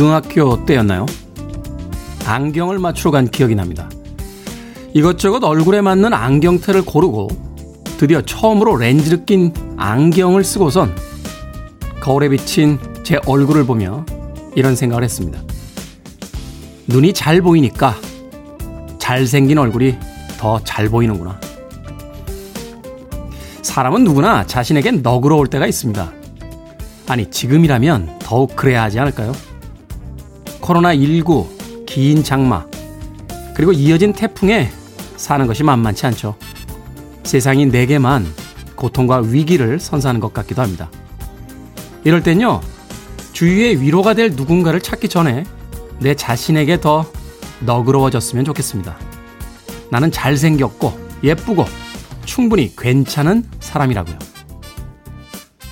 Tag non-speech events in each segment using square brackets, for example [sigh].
고등학교 때였나요? 안경을 맞추러 간 기억이 납니다. 이것저것 얼굴에 맞는 안경테를 고르고 드디어 처음으로 렌즈를 낀 안경을 쓰고선 거울에 비친 제 얼굴을 보며 이런 생각을 했습니다. 눈이 잘 보이니까 잘생긴 얼굴이 더 잘 보이는구나. 사람은 누구나 자신에겐 너그러울 때가 있습니다. 아니, 지금이라면 더욱 그래야 하지 않을까요? 코로나19, 긴 장마, 그리고 이어진 태풍에 사는 것이 만만치 않죠. 세상이 내게만 고통과 위기를 선사하는 것 같기도 합니다. 이럴 땐요, 주위에 위로가 될 누군가를 찾기 전에 내 자신에게 더 너그러워졌으면 좋겠습니다. 나는 잘생겼고, 예쁘고, 충분히 괜찮은 사람이라고요.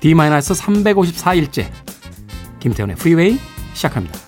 D-354일째 김태훈의 프리웨이 시작합니다.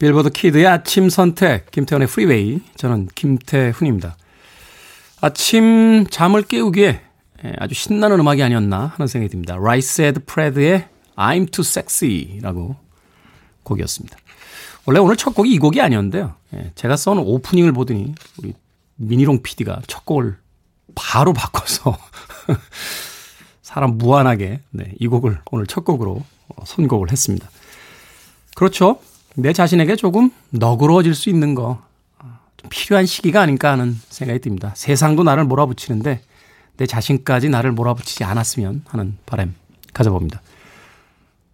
빌보드 키드의 아침 선택, 김태훈의 프리웨이. 저는 김태훈입니다. 아침 잠을 깨우기에 예, 아주 신나는 음악이 아니었나 하는 생각이 듭니다. Right Said Fred의 I'm Too Sexy라고 곡이었습니다. 원래 오늘 첫 곡이 이 곡이 아니었는데요. 예, 제가 써놓은 오프닝을 보더니 우리 미니롱 PD가 첫 곡을 바로 바꿔서 [laughs] 사람 무안하게 네, 이 곡을 오늘 첫 곡으로 선곡을 했습니다. 그렇죠. 내 자신에게 조금 너그러워질 수 있는 거, 좀 필요한 시기가 아닐까 하는 생각이 듭니다. 세상도 나를 몰아붙이는데 내 자신까지 나를 몰아붙이지 않았으면 하는 바람 가져봅니다.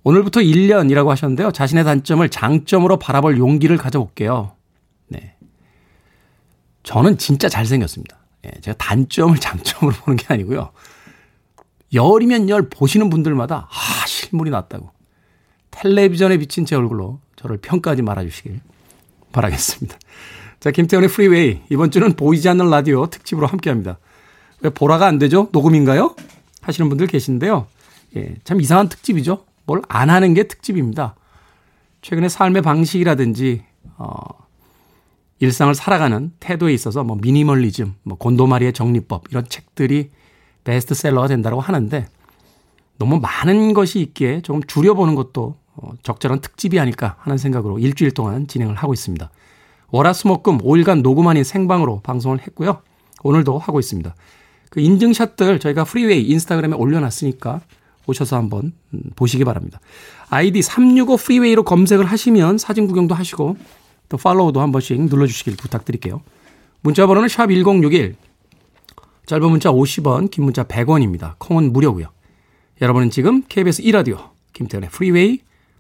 오늘부터 1년이라고 하셨는데요. 자신의 단점을 장점으로 바라볼 용기를 가져볼게요. 네. 저는 진짜 잘생겼습니다. 예, 제가 단점을 [laughs] 장점으로 보는 게 아니고요. 열이면 열 보시는 분들마다, 아, 실물이 낫다고. 텔레비전에 비친 제 얼굴로 저를 평가하지 말아주시길 바라겠습니다. 자, 김태훈의 프리웨이. 이번 주는 보이지 않는 라디오 특집으로 함께 합니다. 왜 보라가 안 되죠? 녹음인가요? 하시는 분들 계신데요. 예, 참 이상한 특집이죠. 뭘 안 하는 게 특집입니다. 최근에 삶의 방식이라든지, 어, 일상을 살아가는 태도에 있어서 뭐 미니멀리즘, 뭐 곤도 마리에의 정리법 이런 책들이 베스트셀러가 된다고 하는데 너무 많은 것이 있기에 조금 줄여보는 것도 어, 적절한 특집이 아닐까 하는 생각으로 일주일 동안 진행을 하고 있습니다. 월화수목금 5일간 녹음 아닌 생방으로 방송을 했고요. 오늘도 하고 있습니다. 그 인증샷들 저희가 프리웨이 인스타그램에 올려놨으니까 오셔서 한번 음, 보시기 바랍니다. 아이디 365 프리웨이로 검색을 하시면 사진 구경도 하시고 또 팔로우도 한 번씩 눌러주시길 부탁드릴게요. 문자 번호는 샵 1061, 짧은 문자 50원, 긴 문자 100원입니다. 콩은 무료고요. 여러분은 지금 KBS 2라디오 김태훈의 프리웨이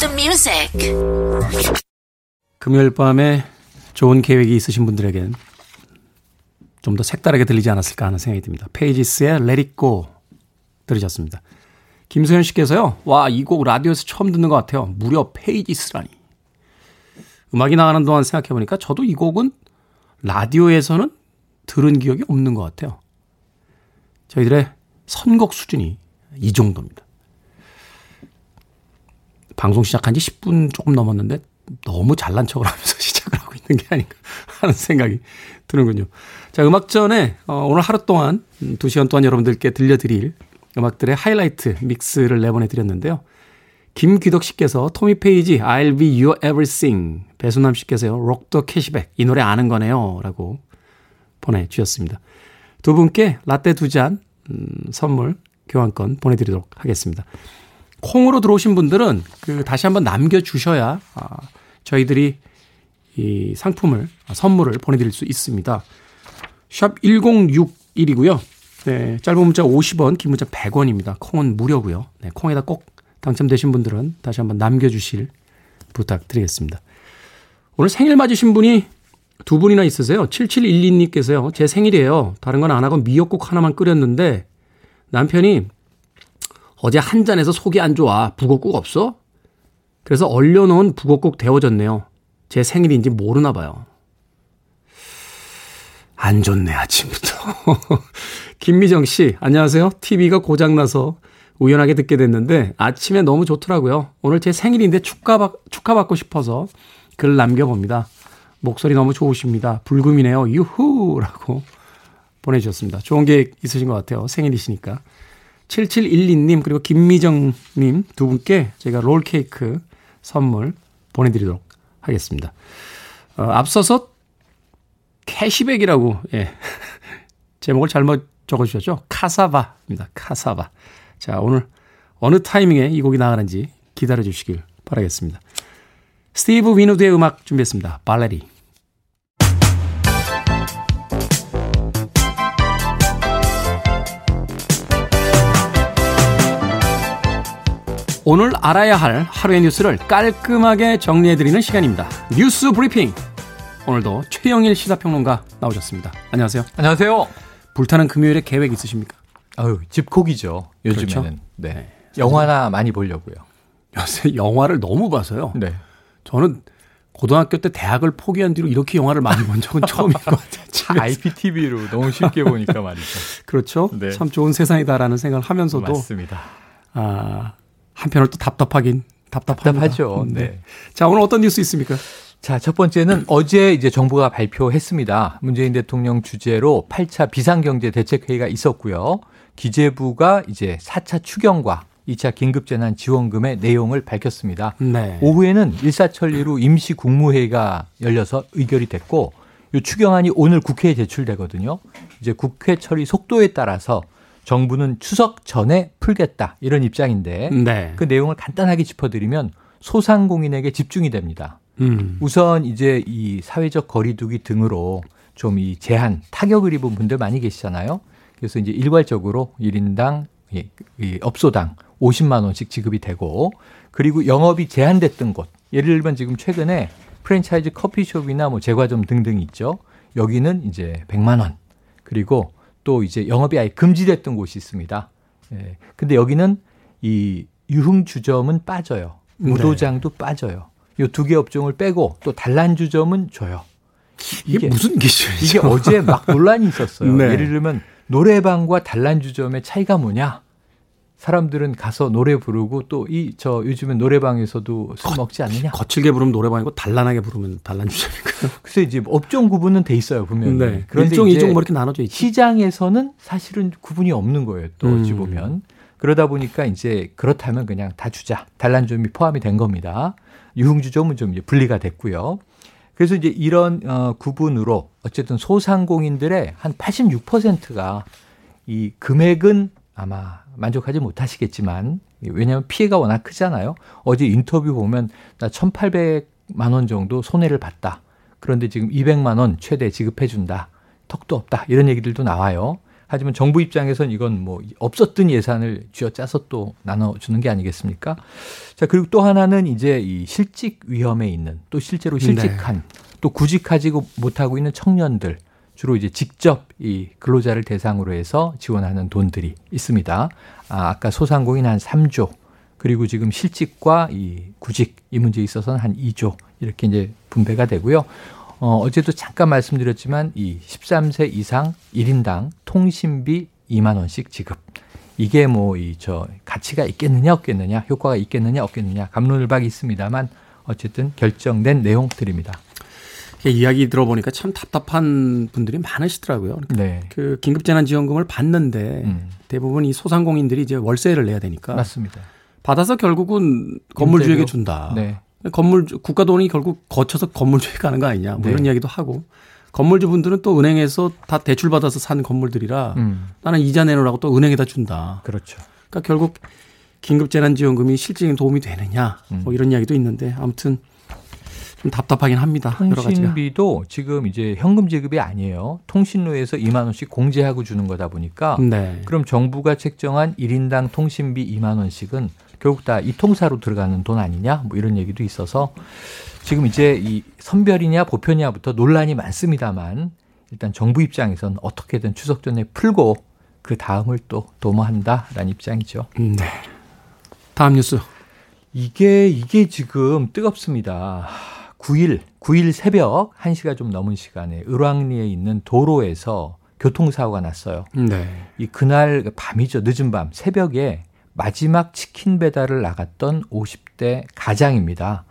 the music. 금요일 밤에 좋은 계획이 있으신 분들에겐 좀 더 색다르게 들리지 않았을까 하는 생각이 듭니다. 페이지스의 Let It Go 들으셨습니다. 김소연 씨께서요. 와, 이 곡 라디오에서 처음 듣는 것 같아요. 무려 페이지스라니. 음악이 나가는 동안 생각해보니까 저도 이 곡은 라디오에서는 들은 기억이 없는 것 같아요. 저희들의 선곡 수준이 이 정도입니다. 방송 시작한 지 10분 조금 넘었는데 너무 잘난 척을 하면서 [laughs] 시작을 하고 있는 게 아닌가 하는 생각이 드는군요. 자, 음악 전에 어, 오늘 하루 동안 2시간 음, 동안 여러분들께 들려드릴 음악들의 하이라이트 믹스를 내보내 드렸는데요. 김귀덕 씨께서 토미 페이지 I'll be your everything. 배수남 씨께서요. Rock the Casbah. 이 노래 아는 거네요. 라고 보내주셨습니다. 두 분께 라떼 두잔 음, 선물 교환권 보내드리도록 하겠습니다. 콩으로 들어오신 분들은 그 다시 한번 남겨주셔야 아, 저희들이 이 상품을 아, 선물을 보내드릴 수 있습니다. 샵 1061이고요. 네, 짧은 문자 50원, 긴 문자 100원입니다. 콩은 무료고요. 네, 콩에다 꼭 당첨되신 분들은 다시 한번 남겨주실 부탁드리겠습니다. 오늘 생일 맞으신 분이 두 분이나 있으세요. 7712님께서요. 제 생일이에요. 다른 건 안 하고 미역국 하나만 끓였는데 남편이 어제 한 잔에서 속이 안 좋아. 북엇국 없어? 그래서 얼려놓은 북엇국 데워졌네요. 제 생일인지 모르나 봐요. 안 좋네, 아침부터. [laughs] 김미정 씨, 안녕하세요. TV가 고장나서 우연하게 듣게 됐는데 아침에 너무 좋더라고요. 오늘 제 생일인데 축하받, 축하받고 싶어서 글 남겨봅니다. 목소리 너무 좋으십니다. 불금이네요. 유후! 라고 보내주셨습니다. 좋은 계획 있으신 것 같아요. 생일이시니까. 7712님, 그리고 김미정님 두 분께 제가 롤케이크 선물 보내드리도록 하겠습니다. 어, 앞서서 캐시백이라고, 예. [laughs] 제목을 잘못 적어주셨죠? 카사바입니다. 카사바. 자, 오늘 어느 타이밍에 이 곡이 나가는지 기다려 주시길 바라겠습니다. 스티브 윈우드의 음악 준비했습니다. Valerie. 오늘 알아야 할 하루의 뉴스를 깔끔하게 정리해드리는 시간입니다. 뉴스 브리핑. 오늘도 최영일 시사평론가 나오셨습니다. 안녕하세요. 안녕하세요. 불타는 금요일에 계획 있으십니까? 아유, 집콕이죠. 요즘에는. 그렇죠? 네. 네. 영화나 많이 보려고요. 요새 영화를 너무 봐서요. 네. 저는 고등학교 때 대학을 포기한 뒤로 이렇게 영화를 많이 본 적은 [laughs] 처음인 것 같아요. 집에서. IPTV로 너무 쉽게 보니까 말이죠. [laughs] 그렇죠. 네. 참 좋은 세상이다라는 생각을 하면서도 맞습니다. 아, 한편으로 또 답답하긴 답답합니다. 답답하죠. 네. 네. 자, 오늘 어떤 뉴스 있습니까? 자, 첫 번째는 어제 이제 정부가 발표했습니다. 문재인 대통령 주재로 8차 비상경제 대책회의가 있었고요. 기재부가 이제 4차 추경과 2차 긴급재난 지원금의 내용을 밝혔습니다. 네. 오후에는 일사천리로 임시 국무회의가 열려서 의결이 됐고 이 추경안이 오늘 국회에 제출되거든요. 이제 국회 처리 속도에 따라서 정부는 추석 전에 풀겠다 이런 입장인데 네. 그 내용을 간단하게 짚어드리면 소상공인에게 집중이 됩니다. 음. 우선 이제 이 사회적 거리두기 등으로 좀 이 제한 타격을 입은 분들 많이 계시잖아요. 그래서 이제 일괄적으로 1인당 이 업소당 50만 원씩 지급이 되고 그리고 영업이 제한됐던 곳 예를 들면 지금 최근에 프랜차이즈 커피숍이나 뭐 제과점 등등 있죠. 여기는 이제 100만 원 그리고 또 이제 영업이 아예 금지됐던 곳이 있습니다. 예. 근데 여기는 이 유흥주점은 빠져요. 네. 무도장도 네. 빠져요. 요 두 개 업종을 빼고 또 단란주점은 줘요. 이게, 이게 무슨 기술이죠? 이게 어제 막 논란이 있었어요. [laughs] 네. 예를 들면 노래방과 단란주점의 차이가 뭐냐? 사람들은 가서 노래 부르고 또 이 저 요즘은 노래방에서도 술 거, 먹지 않느냐? 거칠게 부르면 노래방이고 단란하게 부르면 단란주점이니까요. [laughs] 그래서 이제 업종 구분은 돼 있어요 분명히. 네. 그런데 일종 이종 뭐 이렇게 나눠져 있죠. 시장에서는 사실은 구분이 없는 거예요. 또 음. 어찌 보면 그러다 보니까 이제 그렇다면 그냥 다 주자 단란주점이 포함이 된 겁니다. 유흥주점은 좀 이제 분리가 됐고요. 그래서 이제 이런 어, 구분으로 어쨌든 소상공인들의 한 86%가 이 금액은 아마 만족하지 못하시겠지만 왜냐하면 피해가 워낙 크잖아요. 어제 인터뷰 보면 나 1,800만 원 정도 손해를 봤다. 그런데 지금 200만 원 최대 지급해 준다. 턱도 없다. 이런 얘기들도 나와요. 하지만 정부 입장에선 이건 뭐 없었던 예산을 쥐어짜서 또 나눠주는 게 아니겠습니까? 자, 그리고 또 하나는 이제 이 실직 위험에 있는 또 실제로 실직한 네. 또 구직하지 못하고 있는 청년들 주로 이제 직접 이 근로자를 대상으로 해서 지원하는 돈들이 있습니다. 아, 아까 소상공인 한 3조 그리고 지금 실직과 이 구직 이 문제에 있어서는 한 2조 이렇게 이제 분배가 되고요. 어, 어제도 잠깐 말씀드렸지만 이 13세 이상 1인당 통신비 2만 원씩 지급. 이게 뭐 이 저 가치가 있겠느냐 없겠느냐 효과가 있겠느냐 없겠느냐 감론을박이 있습니다만 어쨌든 결정된 내용들입니다. 이야기 들어보니까 참 답답한 분들이 많으시더라고요. 그러니까 네. 그 긴급재난지원금을 받는데 음. 대부분 이 소상공인들이 이제 월세를 내야 되니까 맞습니다. 받아서 결국은 건물주에게 준다. 네. 건물 국가 돈이 결국 거쳐서 건물주에 가는 거 아니냐 뭐 네. 이런 이야기도 하고 건물주분들은 또 은행에서 다 대출 받아서 산 건물들이라 음. 나는 이자 내놓으라고 또 은행에다 준다. 그렇죠. 그러니까 결국 긴급재난지원금이 실질적인 도움이 되느냐 뭐 음. 뭐 이런 이야기도 있는데 아무튼 좀 답답하긴 합니다. 통신비도 지금 이제 현금 지급이 아니에요. 통신로에서 2만 원씩 공제하고 주는 거다 보니까 네. 그럼 정부가 책정한 1인당 통신비 2만 원씩은 결국 다 이 통사로 들어가는 돈 아니냐 뭐 이런 얘기도 있어서 지금 이제 이 선별이냐 보편이냐부터 논란이 많습니다만 일단 정부 입장에선 어떻게든 추석 전에 풀고 그 다음을 또 도모한다라는 입장이죠. 네. 다음 뉴스. 이게 이게 지금 뜨겁습니다. 9일 9일 새벽 1시가 좀 넘은 시간에 을왕리에 있는 도로에서 교통사고가 났어요. 네. 이 그날 밤이죠. 늦은 밤 새벽에 마지막 치킨 배달을 나갔던 50대 가장입니다.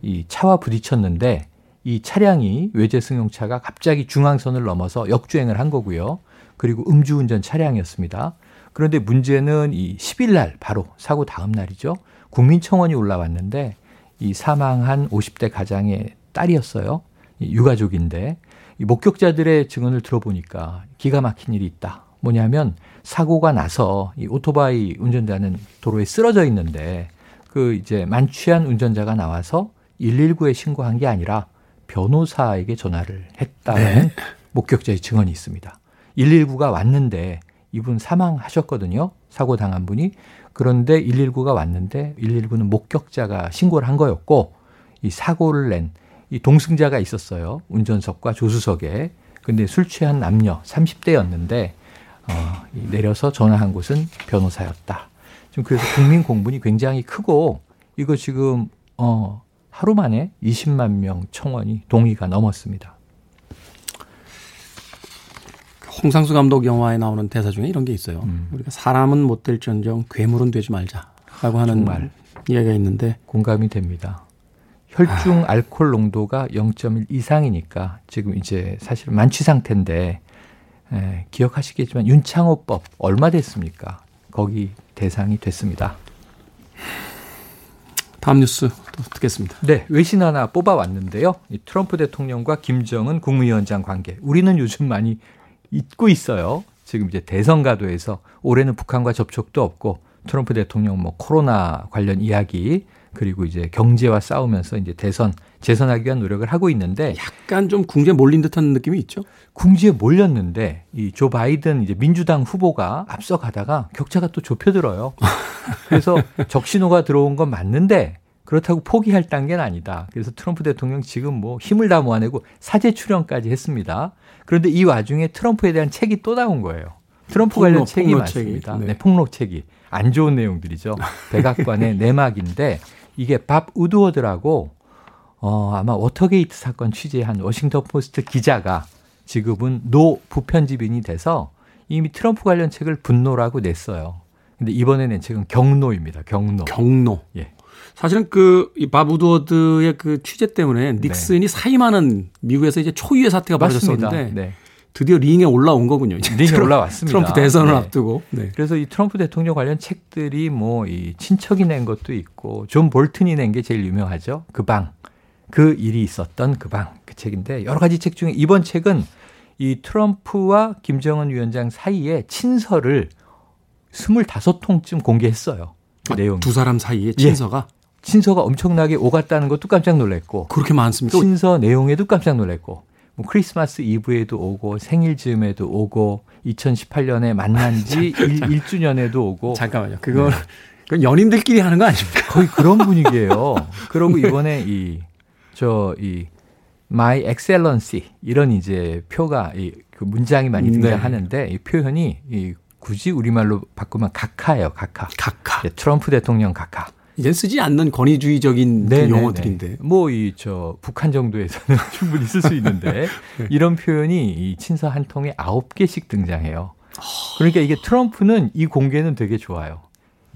이 차와 부딪혔는데 이 차량이 외제 승용차가 갑자기 중앙선을 넘어서 역주행을 한 거고요. 그리고 음주운전 차량이었습니다. 그런데 문제는 이 10일 날 바로 사고 다음 날이죠. 국민청원이 올라왔는데 이 사망한 50대 가장의 딸이었어요. 유가족인데 이 목격자들의 증언을 들어보니까 기가 막힌 일이 있다. 뭐냐면 사고가 나서 이 오토바이 운전자는 도로에 쓰러져 있는데 그 이제 만취한 운전자가 나와서 119에 신고한 게 아니라 변호사에게 전화를 했다는 네. 목격자의 증언이 있습니다. 119가 왔는데 이분 사망하셨거든요. 사고 당한 분이. 그런데 119가 왔는데 119는 목격자가 신고를 한 거였고 이 사고를 낸 이 동승자가 있었어요. 운전석과 조수석에. 근데 술 취한 남녀 30대였는데 어, 내려서 전화한 곳은 변호사였다. 좀 그래서 국민 공분이 굉장히 크고 이거 지금 어 하루 만에 20만 명 청원이 동의가 넘었습니다. 홍상수 감독 영화에 나오는 대사 중에 이런 게 있어요. 음. 우리가 사람은 못 될전정 괴물은 되지 말자라고 하는 말 이야기가 있는데 공감이 됩니다. 혈중 아. 알코올 농도가 0.1 이상이니까 지금 이제 사실 만취 상태인데 에, 기억하시겠지만 윤창호법 얼마 됐습니까? 거기 대상이 됐습니다. 다음 뉴스 또 듣겠습니다. 네, 외신 하나 뽑아왔는데요. 이 트럼프 대통령과 김정은 국무위원장 관계. 우리는 요즘 많이 잊고 있어요. 지금 이제 대선 가도에서 올해는 북한과 접촉도 없고 트럼프 대통령 뭐 코로나 관련 이야기 그리고 이제 경제와 싸우면서 이제 대선 재선하기 위한 노력을 하고 있는데 약간 좀 궁지에 몰린 듯한 느낌이 있죠. 궁지에 몰렸는데 이 조 바이든 이제 민주당 후보가 앞서가다가 격차가 또 좁혀들어요. [laughs] 그래서 적신호가 들어온 건 맞는데 그렇다고 포기할 단계는 아니다. 그래서 트럼프 대통령 지금 뭐 힘을 다 모아내고 사제 출연까지 했습니다. 그런데 이 와중에 트럼프에 대한 책이 또 나온 거예요. 트럼프 폭로, 관련 책이 많습니다. 네. 네, 폭로 책이 안 좋은 내용들이죠. [laughs] 백악관의 내막인데 이게 밥 우드워드라고 어, 아마 워터게이트 사건 취재한 워싱턴 포스트 기자가 지금은 노 부편집인이 돼서 이미 트럼프 관련 책을 분노라고 냈어요. 근데 이번에 낸 책은 격노입니다. 격노. 격노. 예. 사실은 그 이 밥 우드워드의 그 취재 때문에 네. 닉슨이 네. 사임하는 미국에서 이제 초유의 사태가 벌어졌었는데 네. 드디어 링에 올라온 거군요. 링에 트럼, 올라왔습니다. 트럼프 대선을 네. 앞두고. 네. 그래서 이 트럼프 대통령 관련 책들이 뭐 이 친척이 낸 것도 있고 존 볼튼이 낸 게 제일 유명하죠. 그 방. 그 일이 있었던 그 방. 그 책인데 여러 가지 책 중에 이번 책은 이 트럼프와 김정은 위원장 사이에 친서를 25통쯤 공개했어요. 그 아, 내용. 두 사람 사이에 친서가? 예. 친서가 엄청나게 오갔다는 것도 깜짝 놀랐고. 그렇게 많습니까? 친서 내용에도 깜짝 놀랐고. 뭐 크리스마스 이브에도 오고 생일 즈음에도 오고 2018년에 만난 지 [laughs] 1, 주년에도 오고. 잠깐만요. 그거 네. 그건 연인들끼리 하는 거 아닙니까? [laughs] 거의 그런 분위기예요. [laughs] 그러고 이번에 이 저이 My Excellency 이런 이제 표가 이 그 문장이 많이 네. 등장하는데 네. 이 표현이 이 굳이 우리말로 바꾸면 각하예요. 각하. 각하. 네, 트럼프 대통령 각하. 이제 쓰지 않는 권위주의적인 그 용어들인데. 뭐 이 저 북한 정도에서는 [laughs] 충분히 쓸 수 있는데 [laughs] 네. 이런 표현이 이 친서 한 통에 아홉 개씩 등장해요. 그러니까 이게 트럼프는 이 공개는 되게 좋아요.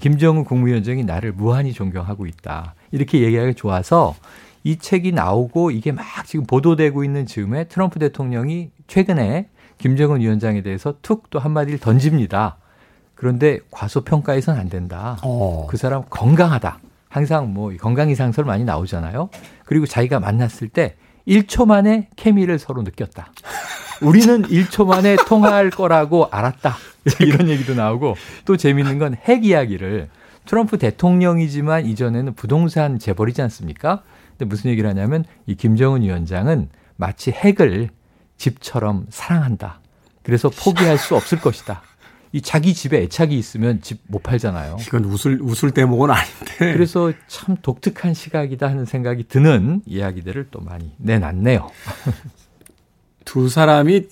김정은 국무위원장이 나를 무한히 존경하고 있다. 이렇게 얘기하기 좋아서 이 책이 나오고 이게 막 지금 보도되고 있는 즈음에 트럼프 대통령이 최근에 김정은 위원장에 대해서 툭 또 한마디를 던집니다. 그런데 과소평가해서는 안 된다. 어. 그 사람 건강하다. 항상 뭐 건강 이상설 많이 나오잖아요. 그리고 자기가 만났을 때 1초 만에 케미를 서로 느꼈다. 우리는 1초 만에 [laughs] 통화할 거라고 알았다. [laughs] 이런 얘기도 나오고 또 재밌는 건 핵 이야기를 트럼프 대통령이지만 이전에는 부동산 재벌이지 않습니까? 근데 무슨 얘기를 하냐면 이 김정은 위원장은 마치 핵을 집처럼 사랑한다. 그래서 포기할 수 없을 것이다. 이 자기 집에 애착이 있으면 집 못 팔잖아요. 이건 웃을 웃을 대목은 아닌데. 그래서 참 독특한 시각이다 하는 생각이 드는 이야기들을 또 많이 내놨네요. [laughs] 두 사람이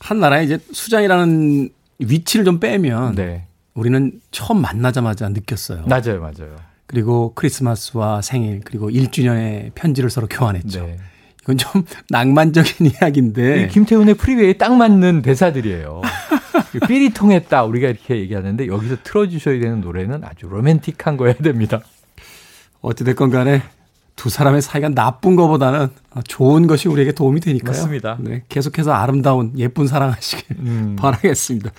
한 나라의 이제 수장이라는 위치를 좀 빼면 네. 우리는 처음 만나자마자 느꼈어요. 맞아요, 맞아요. 그리고 크리스마스와 생일 그리고 1주년의 편지를 서로 교환했죠. 네. 이건 좀 [laughs] 낭만적인 이야기인데 이 김태훈의 프리웨이에 딱 맞는 대사들이에요. 삘이 통했다 우리가 이렇게 얘기하는데 여기서 틀어주셔야 되는 노래는 아주 로맨틱한 거여야 됩니다. 어찌됐건 간에 두 사람의 사이가 나쁜 것보다는 좋은 것이 우리에게 도움이 되니까요. 맞습니다. 네, 계속해서 아름다운 예쁜 사랑하시길 음. 바라겠습니다.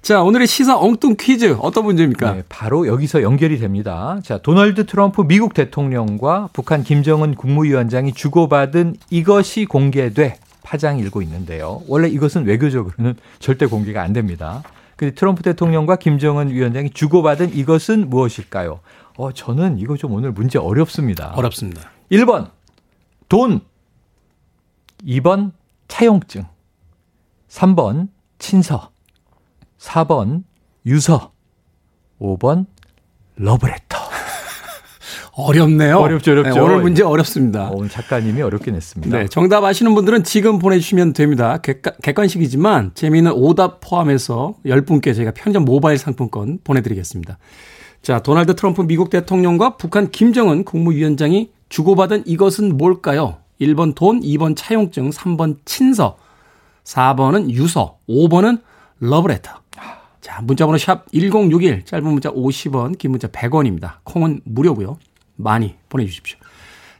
자, 오늘의 시사 엉뚱 퀴즈 어떤 문제입니까? 네, 바로 여기서 연결이 됩니다. 자, 도널드 트럼프 미국 대통령과 북한 김정은 국무위원장이 주고받은 이것이 공개돼 파장이 일고 있는데요. 원래 이것은 외교적으로는 절대 공개가 안 됩니다. 근데 트럼프 대통령과 김정은 위원장이 주고받은 이것은 무엇일까요? 어, 저는 이거 좀 오늘 문제 어렵습니다. 어렵습니다. 1번 돈 2번 차용증 3번 친서 4번 유서 5번 러브레터 [laughs] 어렵네요. 어렵죠, 어렵죠. 네, 오늘 문제 어렵습니다. 어, 오늘 작가님이 어렵게 냈습니다. 네, 정답 아시는 분들은 지금 보내주시면 됩니다. 객관, 객관 식이지만 재미있는 오답 포함해서 10분께 저희가 편의점 모바일 상품권 보내드리겠습니다. 자, 도널드 트럼프 미국 대통령과 북한 김정은 국무위원장이 주고받은 이것은 뭘까요? 1번 돈, 2번 차용증, 3번 친서, 4번은 유서, 5번은 러브레터. 자, 문자번호 샵 1061, 짧은 문자 50원, 긴 문자 100원입니다. 콩은 무료고요. 많이 보내주십시오.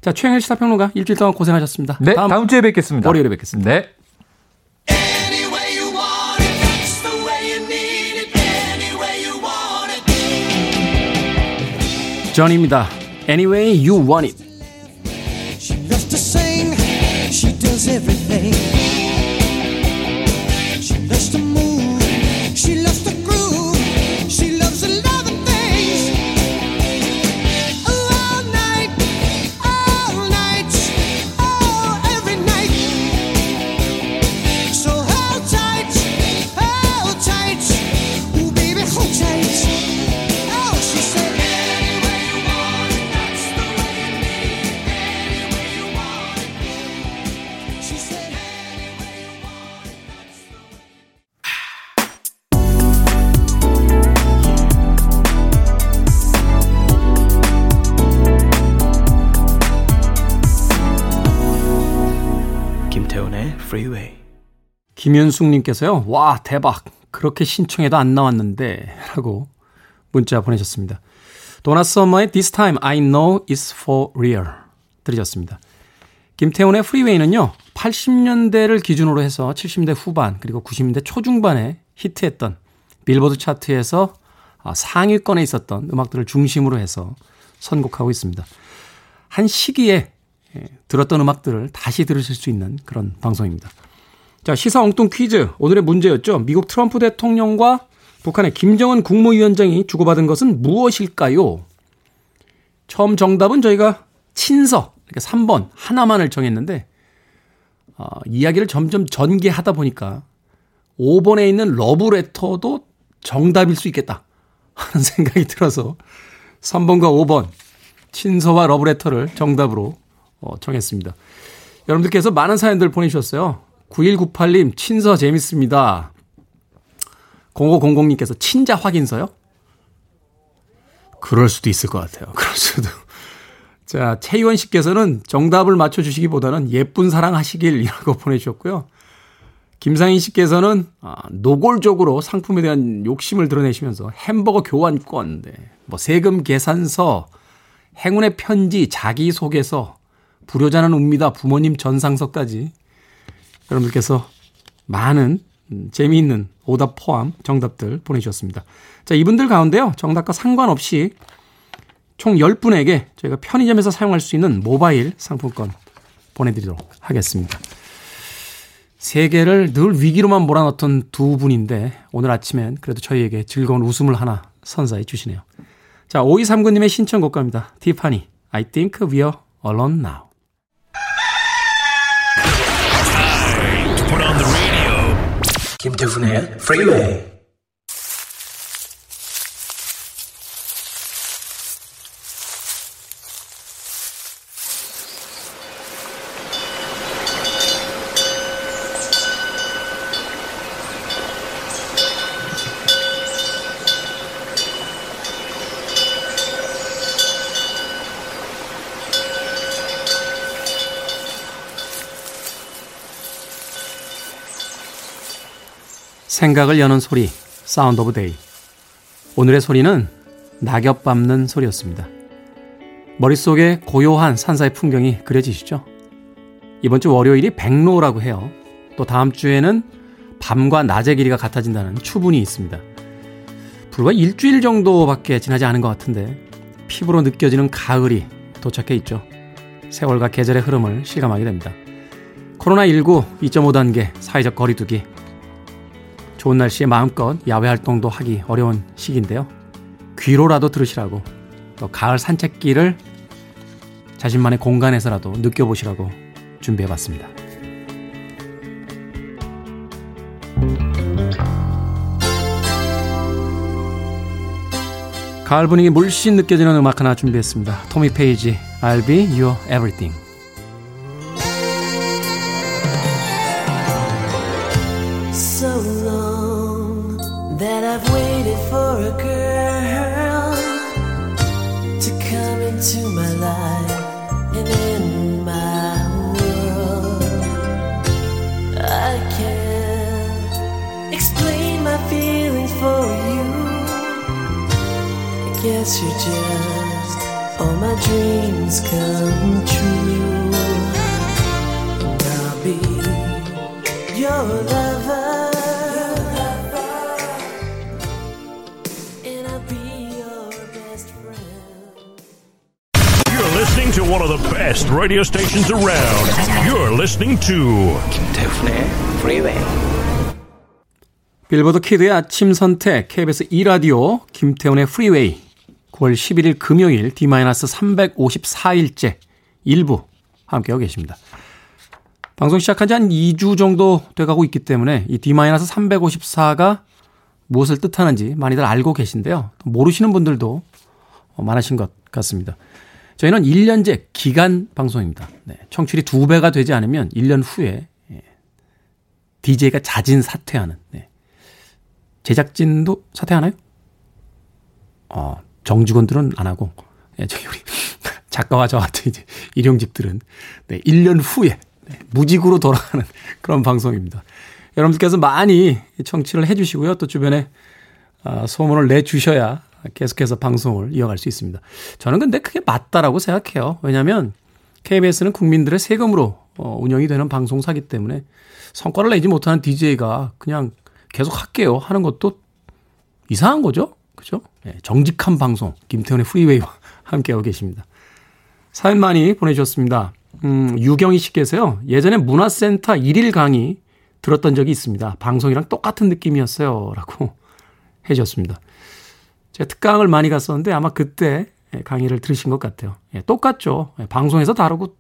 자, 최영일 시사평론가 일주일 동안 고생하셨습니다. 네, 다음, 다음 주에 뵙겠습니다. 월요일에 뵙겠습니다. 네. 전입니다. Anyway you want it. 김현숙님께서요. 와 대박. 그렇게 신청해도 안 나왔는데 라고 문자 보내셨습니다. 도나 서머의 This Time I Know It's For Real 들으셨습니다. 김태훈의 프리웨이는요. 80년대를 기준으로 해서 70대 후반 그리고 90년대 초중반에 히트했던 빌보드 차트에서 아, 상위권에 있었던 음악들을 중심으로 해서 선곡하고 있습니다. 한 시기에 예, 들었던 음악들을 다시 들으실 수 있는 그런 방송입니다. 자, 시사 엉뚱 퀴즈. 오늘의 문제였죠. 미국 트럼프 대통령과 북한의 김정은 국무위원장이 주고받은 것은 무엇일까요? 처음 정답은 저희가 친서, 그러니까 3번 하나만을 정했는데, 어, 이야기를 점점 전개하다 보니까 5번에 있는 러브레터도 정답일 수 있겠다 하는 [laughs] 생각이 들어서 3번과 5번 친서와 러브레터를 정답으로 어, 정했습니다. 여러분들께서 많은 사연들 보내주셨어요. 9198님, 친서 재밌습니다. 0500님께서 친자 확인서요? 그럴 수도 있을 것 같아요. [laughs] 그럴 수도. 자, 최희원 씨께서는 정답을 맞춰주시기보다는 예쁜 사랑 하시길이라고 [laughs] 보내주셨고요. 김상인 씨께서는 아, 노골적으로 상품에 대한 욕심을 드러내시면서 햄버거 교환권, 네. 뭐 세금 계산서, 행운의 편지, 자기소개서, 불효자는 웁니다. 부모님 전상서까지 여러분들께서 많은 음, 재미있는 오답 포함 정답들 보내주셨습니다. 자, 이분들 가운데요. 정답과 상관없이 총 10분에게 저희가 편의점에서 사용할 수 있는 모바일 상품권 보내드리도록 하겠습니다. 세계를 늘 위기로만 몰아넣던 두 분인데 오늘 아침엔 그래도 저희에게 즐거운 웃음을 하나 선사해 주시네요. 자, 5239님의 신청곡 갑니다. 티파니, I think we're alone now. 김태훈의 프리웨이 생각을 여는 소리, Sound of Day. 오늘의 소리는 낙엽 밟는 소리였습니다. 머릿속에 고요한 산사의 풍경이 그려지시죠? 이번 주 월요일이 백로라고 해요. 또 다음 주에는 밤과 낮의 길이가 같아진다는 추분이 있습니다. 불과 일주일 정도밖에 지나지 않은 것 같은데 피부로 느껴지는 가을이 도착해 있죠. 세월과 계절의 흐름을 실감하게 됩니다. 코로나19 2.5단계 사회적 거리두기 좋은 날씨에 마음껏 야외 활동도 하기 어려운 시기인데요. 귀로라도 들으시라고 또 가을 산책길을 자신만의 공간에서라도 느껴보시라고 준비해봤습니다. 가을 분위기 물씬 느껴지는 음악 하나 준비했습니다. 토미 페이지, I'll be your everything. dreams come true. And I'll be your lover. And I'll be your best friend. You're listening to one of the best radio stations around. You're listening to 김태훈의 프리웨이 빌보드 키드의 아침 선택 KBS 2라디오 김태훈의 프리웨이 9월 11일 금요일 D-354일째 일부 함께하고 계십니다. 방송 시작한 지 한 2주 정도 돼가고 있기 때문에 이 D-354가 무엇을 뜻하는지 많이들 알고 계신데요. 또 모르시는 분들도 많으신 것 같습니다. 저희는 1년제 기간 방송입니다. 네, 청취율이 2배가 되지 않으면 1년 후에 DJ가 자진 사퇴하는 네, 제작진도 사퇴하나요? 어, 정직원들은 안 하고, 예, 저기 우리 [laughs] 작가와 저 같은 이제 일용직들은 네, 1년 후에 네, 무직으로 돌아가는 [laughs] 그런 방송입니다. 여러분들께서 많이 청취를 해주시고요. 또 주변에 아, 소문을 내주셔야 계속해서 방송을 이어갈 수 있습니다. 저는 근데 그게 맞다라고 생각해요. 왜냐하면 KBS는 국민들의 세금으로 어, 운영이 되는 방송사기 때문에 성과를 내지 못하는 DJ가 그냥 계속 할게요 하는 것도 이상한 거죠. 그죠? 네, 정직한 방송 김태훈의 프리웨이와 [laughs] 함께하고 계십니다. 사연 많이 보내주셨습니다. 음, 유경희 씨께서요. 예전에 문화센터 1일 강의 들었던 적이 있습니다. 방송이랑 똑같은 느낌이었어요. 라고 [laughs] 해주셨습니다. 제가 특강을 많이 갔었는데 아마 그때 강의를 들으신 것 같아요. 예, 똑같죠. 예, 방송에서 다르고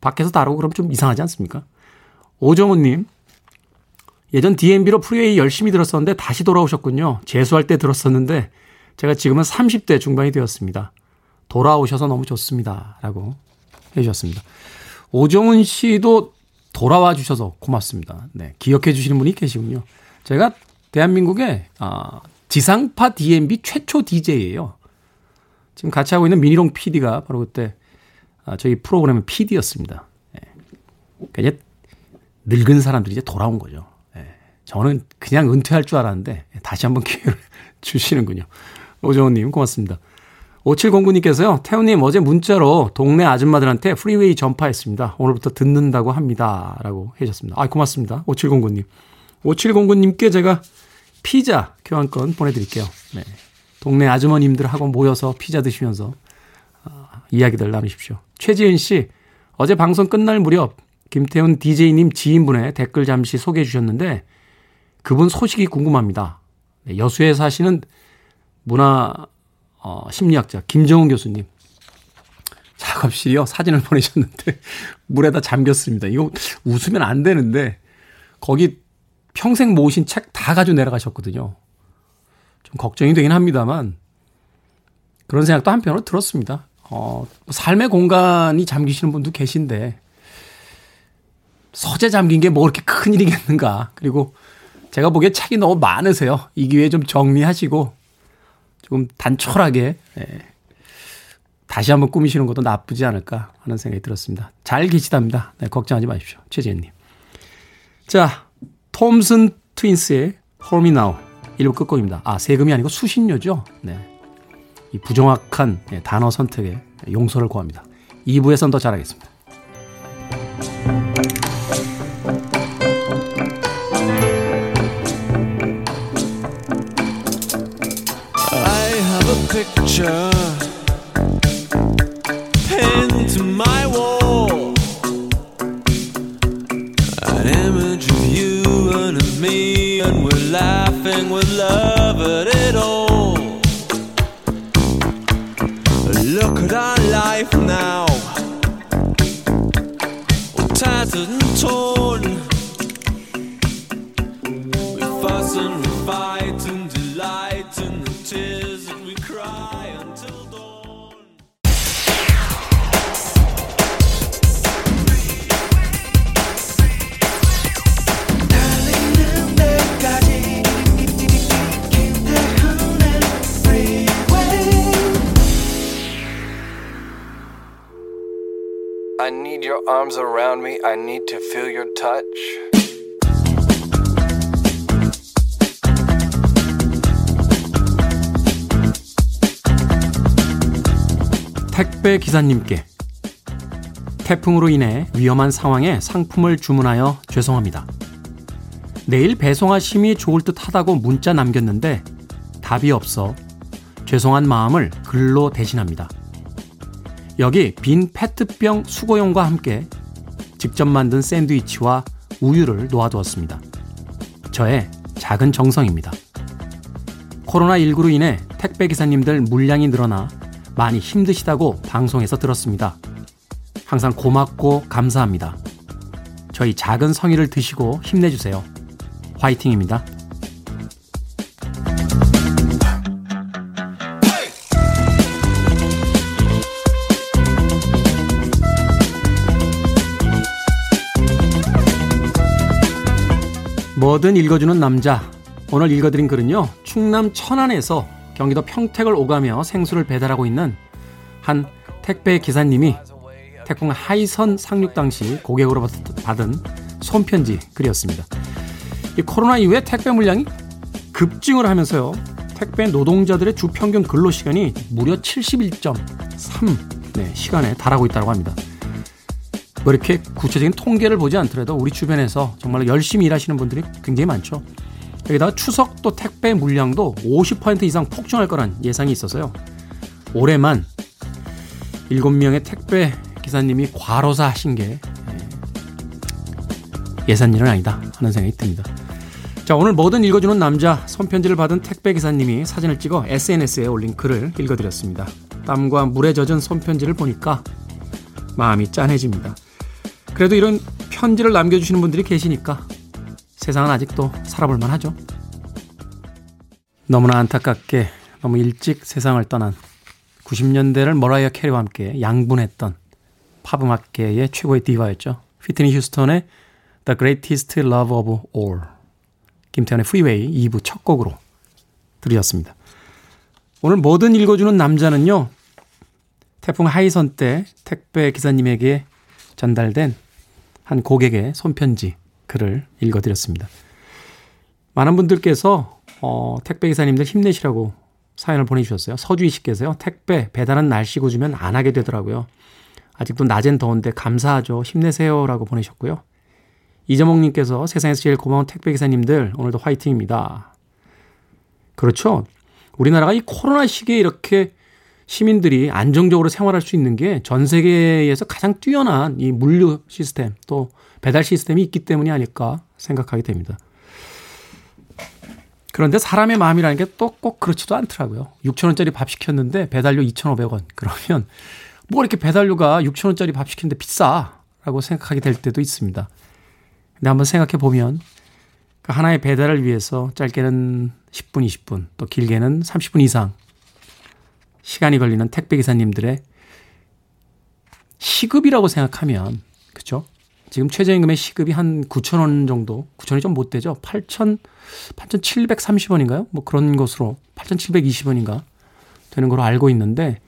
밖에서 다르고 그럼 좀 이상하지 않습니까? 오정훈님, 예전 DMB로 프리웨이 열심히 들었었는데 다시 돌아오셨군요. 재수할 때 들었었는데 제가 지금은 30대 중반이 되었습니다. 돌아오셔서 너무 좋습니다. 라고 해주셨습니다. 오정훈 씨도 돌아와 주셔서 고맙습니다. 네, 기억해 주시는 분이 계시군요. 제가 대한민국의 아, 지상파 DMB 최초 DJ예요. 지금 같이 하고 있는 미니롱 PD가 바로 그때 아, 저희 프로그램의 PD였습니다. 네. 그냥 늙은 사람들이 이제 돌아온 거죠. 네. 저는 그냥 은퇴할 줄 알았는데 다시 한번 [laughs] 기회를 주시는군요. 오정훈님 고맙습니다. 5709님께서요. 태훈님 어제 문자로 동네 아줌마들한테 프리웨이 전파했습니다. 오늘부터 듣는다고 합니다. 라고 해주셨습니다. 아 고맙습니다. 5709님. 5709님께 제가 피자 교환권 보내드릴게요. 네. 동네 아주머님들하고 모여서 피자 드시면서 아, 이야기들 나누십시오. 최지은 씨, 어제 방송 끝날 무렵 김태훈 DJ님 지인분의 댓글 잠시 소개해 주셨는데 그분 소식이 궁금합니다. 네, 여수에 사시는 문화 어, 심리학자 김정은 교수님. 작업실이요. 사진을 [laughs] 보내셨는데 물에다 잠겼습니다. 이거 웃으면 안 되는데 거기 평생 모으신 책 다 가지고 내려가셨거든요. 좀 걱정이 되긴 합니다만 그런 생각도 한편으로 들었습니다. 어, 삶의 공간이 잠기시는 분도 계신데 서재 잠긴 게 뭐 그렇게 큰 일이겠는가. 그리고 제가 보기에 책이 너무 많으세요. 이 기회에 좀 정리하시고 조금 단촐하게 예, 다시 한번 꾸미시는 것도 나쁘지 않을까 하는 생각이 들었습니다. 잘 계시답니다. 네, 걱정하지 마십시오. 최재현님. 자, 톰슨 트윈스의 Hold Me Now 1부 끝곡입니다. 아, 세금이 아니고 수신료죠. 네. 이 부정확한 예, 단어 선택에 용서를 구합니다. 2부에선 더 잘하겠습니다. Pinned to my wall. An image of you and of me, and we're laughing with love at it all. Look at our life now, tattered and torn. Arms around me. I need to feel your touch. 택배 기사님께 태풍으로 인해 위험한 상황에 상품을 주문하여 죄송합니다. 내일 배송하심이 좋을 듯 하다고 문자 남겼는데 답이 없어 죄송한 마음을 글로 대신합니다. 여기 빈 페트병 수거용과 함께 직접 만든 샌드위치와 우유를 놓아두었습니다. 저의 작은 정성입니다. 코로나19로 인해 택배 기사님들 물량이 늘어나 많이 힘드시다고 방송에서 들었습니다. 항상 고맙고 감사합니다. 저희 작은 성의를 드시고 힘내주세요. 화이팅입니다. 뭐든 읽어주는 남자. 오늘 읽어드린 글은요, 충남 천안에서 경기도 평택을 오가며 생수를 배달하고 있는 한 택배 기사님이 태풍 하이선 상륙 당시 고객으로 받은 손편지 글이었습니다. 이 코로나 이후에 택배 물량이 급증을 하면서요, 택배 노동자들의 주 평균 근로 시간이 무려 71.3 네, 시간에 달하고 있다고 합니다. 뭐 이렇게 구체적인 통계를 보지 않더라도 우리 주변에서 정말 열심히 일하시는 분들이 굉장히 많죠. 여기다가 추석 또 택배 물량도 50% 이상 폭증할 거란 예상이 있어서요. 올해만 7명의 택배 기사님이 과로사 하신 게 예산 일은 아니다 하는 생각이 듭니다. 자, 오늘 뭐든 읽어주는 남자 손편지를 받은 택배 기사님이 사진을 찍어 SNS에 올린 글을 읽어드렸습니다. 땀과 물에 젖은 손편지를 보니까 마음이 짠해집니다. 그래도 이런 편지를 남겨주시는 분들이 계시니까 세상은 아직도 살아볼 만 하죠. 너무나 안타깝게 너무 일찍 세상을 떠난 90년대를 머라이어 캐리와 함께 양분했던 팝음악계의 최고의 디바였죠. 휘트니 휴스턴의 The Greatest Love of All 김태훈의 프리웨이 2부 첫 곡으로 들으셨습니다. 오늘 뭐든 읽어주는 남자는요. 태풍 하이선 때 택배 기사님에게 전달된 한 고객의 손편지 글을 읽어드렸습니다. 많은 분들께서 어, 택배 기사님들 힘내시라고 사연을 보내주셨어요. 서주희 씨께서요. 택배 배달은 날씨 고주면 안 하게 되더라고요. 아직도 낮엔 더운데 감사하죠. 힘내세요라고 보내셨고요. 이재목님께서 세상에서 제일 고마운 택배 기사님들 오늘도 화이팅입니다. 그렇죠. 우리나라가 이 코로나 시기에 이렇게 시민들이 안정적으로 생활할 수 있는 게 전 세계에서 가장 뛰어난 이 물류 시스템 또 배달 시스템이 있기 때문이 아닐까 생각하게 됩니다. 그런데 사람의 마음이라는 게 또 꼭 그렇지도 않더라고요. 6천원짜리 밥 시켰는데 배달료 2,500원. 그러면 뭐 이렇게 배달료가 6천원짜리 밥 시키는데 비싸라고 생각하게 될 때도 있습니다. 근데 한번 생각해 보면 그 하나의 배달을 위해서 짧게는 10분, 20분, 또 길게는 30분 이상 시간이 걸리는 택배 기사님들의 시급이라고 생각하면 그죠? 지금 최저임금의 시급이 한 9천 원 정도, 9천 원이 좀 못 되죠. 8천 8,730원인가요? 뭐 그런 것으로 8,720원인가 되는 걸로 알고 있는데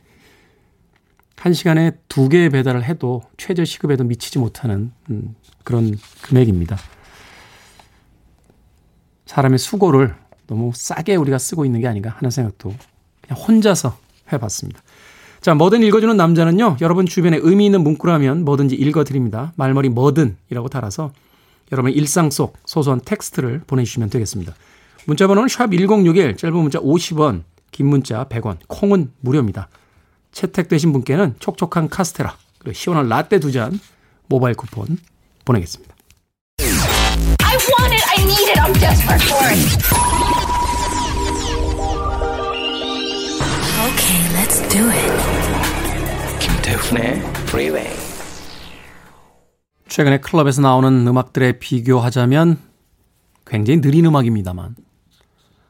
한 시간에 두 개의 배달을 해도 최저 시급에도 미치지 못하는 음, 그런 금액입니다. 사람의 수고를 너무 싸게 우리가 쓰고 있는 게 아닌가 하는 생각도 그냥 혼자서 해봤습니다. 자, 뭐든 읽어주는 남자는요, 여러분 주변에 의미 있는 문구라면 뭐든지 읽어드립니다. 말머리 뭐든이라고 달아서 여러분의 일상 속 소소한 텍스트를 보내주시면 되겠습니다. 문자 번호는 샵1061, 짧은 문자 50원, 긴 문자 100원, 콩은 무료입니다. 채택되신 분께는 촉촉한 카스테라, 그리고 시원한 라떼 두 잔 모바일 쿠폰 보내겠습니다. Okay, let's do it. 김태훈의 Freeway. 최근에 클럽에서 나오는 음악들에 비교하자면 굉장히 느린 음악입니다만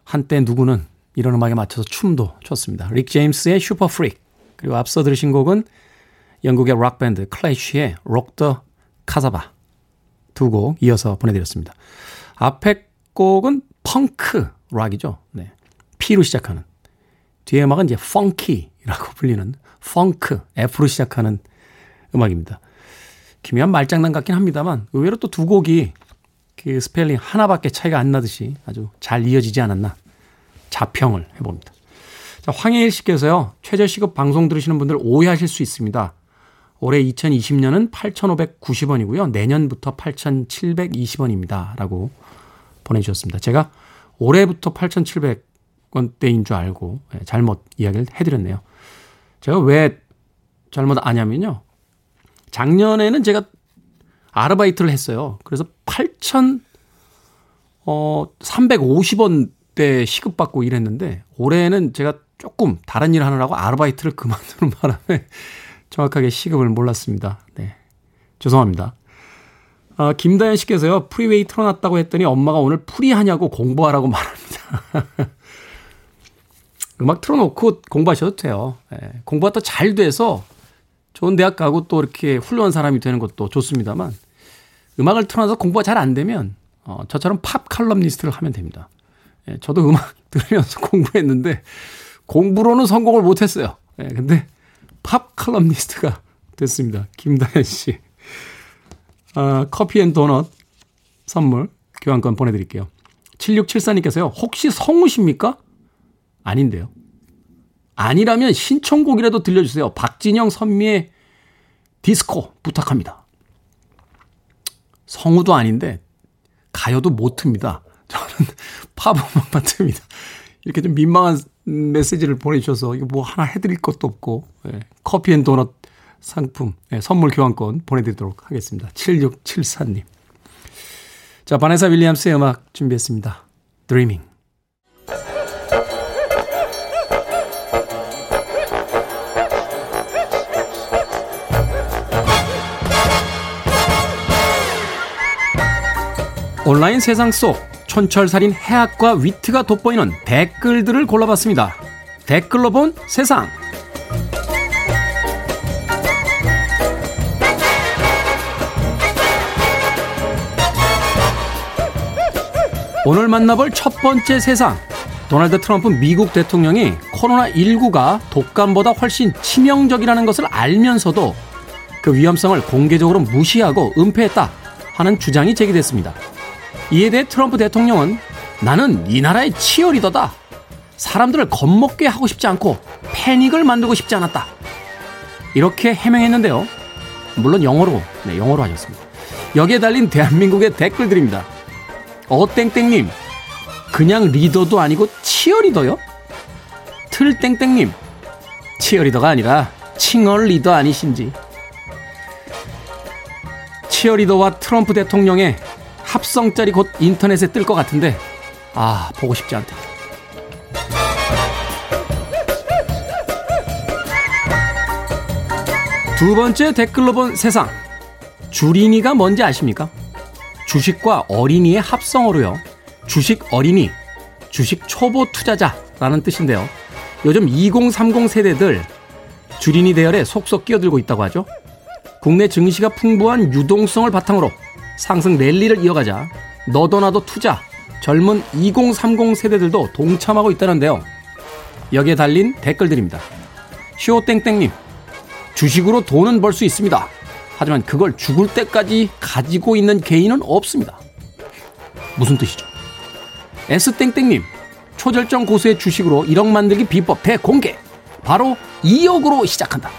한때 누구는 이런 음악에 맞춰서 춤도 췄습니다. 릭 제임스의 Super Freak 그리고 앞서 들으신 곡은 영국의 락 밴드 클래쉬의 Rock the Casbah 두 곡 이어서 보내드렸습니다. 앞에 곡은 펑크 락이죠. 네. P로 시작하는 뒤에 음악은 이제 funky라고 [laughs] 불리는 펑크 F로 시작하는 음악입니다. 기묘한 말장난 같긴 합니다만 의외로 또 두 곡이 그 스펠링 하나밖에 차이가 안 나듯이 아주 잘 이어지지 않았나 자평을 해봅니다. 자, 황혜일 씨께서요. 최저시급 방송 들으시는 분들 오해하실 수 있습니다. 올해 2020년은 8,590원이고요. 내년부터 8,720원입니다. 라고 보내주셨습니다. 제가 올해부터 8,700 원대인 줄 알고 예, 잘못 이야기를 해드렸네요. 제가 왜 잘못 아냐면요. 작년에는 제가 아르바이트를 했어요. 그래서 8,000, 어, 350원대 시급받고 일했는데, 올해는 제가 조금 다른 일 하느라고 아르바이트를 그만두는 [laughs] 바람에 정확하게 시급을 몰랐습니다. 네. 죄송합니다. 아, 김다현 씨께서요, 프리웨이 틀어놨다고 했더니 엄마가 오늘 풀이하냐고 공부하라고 말합니다. [laughs] 음악 틀어놓고 공부하셔도 돼요. 예, 공부가 또잘 돼서 좋은 대학 가고 또 이렇게 훌륭한 사람이 되는 것도 좋습니다만 음악을 틀어놔서 공부가 잘 안 되면 어, 저처럼 팝 칼럼니스트를 하면 됩니다. 예, 저도 음악 [laughs] 들으면서 공부했는데 공부로는 성공을 못했어요. 예, 근데 팝 칼럼니스트가 됐습니다. 김다현 씨. 아, coffee and donut 선물 교환권 보내드릴게요. 7674님께서요. 혹시 성우십니까? 아닌데요. 아니라면 신청곡이라도 들려주세요. 박진영 선미의 디스코 부탁합니다. 성우도 아닌데 가요도 못 틉니다. 저는 [laughs] 팝 음악만 틉니다. 이렇게 좀 민망한 메시지를 보내주셔서 이거 뭐 하나 해드릴 것도 없고 예, coffee and donut 상품 예, 선물 교환권 보내드리도록 하겠습니다. 7674님. 자, 바네사 윌리엄스의 음악 준비했습니다. Dreaming. 온라인 세상 속 촌철살인 해학과 위트가 돋보이는 댓글들을 골라봤습니다. 댓글로 본 세상. 오늘 만나볼 첫 번째 세상. 도널드 트럼프 미국 대통령이 코로나19가 독감보다 훨씬 치명적이라는 것을 알면서도 그 위험성을 공개적으로 무시하고 은폐했다 하는 주장이 제기됐습니다. 이에 대해 트럼프 대통령은 나는 이 나라의 치어리더다. 사람들을 겁먹게 하고 싶지 않고 패닉을 만들고 싶지 않았다. 이렇게 해명했는데요. 물론 영어로, 네, 영어로 하셨습니다. 여기에 달린 대한민국의 댓글들입니다. 어땡땡님, 그냥 리더도 아니고 치어리더요? 틀땡땡님, 치어리더가 아니라 칭얼 리더 아니신지. 치어리더와 트럼프 대통령의 합성짤이 곧 인터넷에 뜰 것 같은데, 아, 보고 싶지 않다. 두 번째 댓글로 본 세상. 주린이가 뭔지 아십니까? 주식과 어린이의 합성어로요. 주식 어린이, 주식 초보 투자자라는 뜻인데요. 요즘 2030 세대들 주린이 대열에 속속 끼어들고 있다고 하죠. 국내 증시가 풍부한 유동성을 바탕으로 상승 랠리를 이어가자 너도 나도 투자 젊은 2030 세대들도 동참하고 있다는데요. 여기에 달린 댓글들입니다. 쇼땡땡님, 주식으로 돈은 벌 수 있습니다. 하지만 그걸 죽을 때까지 가지고 있는 개인은 없습니다. 무슨 뜻이죠? S땡땡님, 초절정 고수의 주식으로 1억 만들기 비법 대공개. 바로 2억으로 시작한다.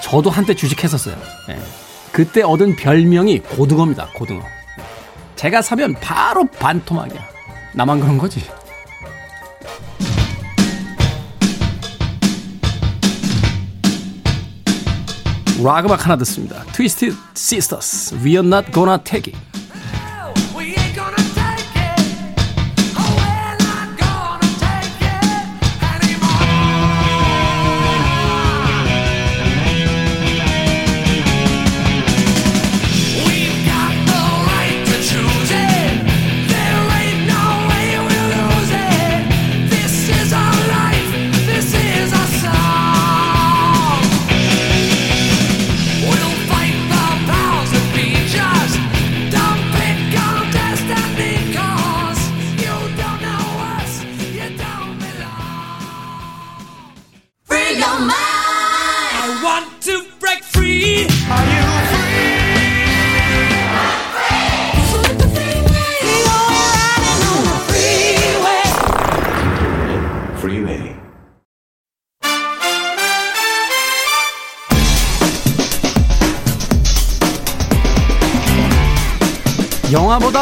저도 한때 주식했었어요. 예. 그때 얻은 별명이 고등어입니다. 고등어. 제가 사면 바로 반토막이야. 나만 그런 거지. 락 음악 하나 듣습니다. Twisted Sisters, We are not gonna take it.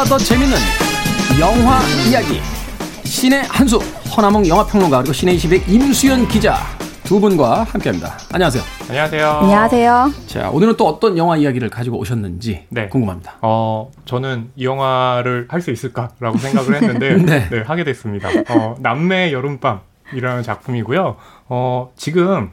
보다 더 재밌는 영화 이야기 신의 한수 허남몽 영화평론가 그리고 신의 20의 임수연 기자 두 분과 함께합니다. 안녕하세요. 안녕하세요. 안녕하세요. 자 오늘은 또 어떤 영화 이야기를 가지고 오셨는지 네. 궁금합니다. 어, 저는 이 영화를 할 수 있을까라고 생각을 했는데, [laughs] 네. 네. 하게 됐습니다. 어, 남매의 여름밤이라는 작품이고요. 어, 지금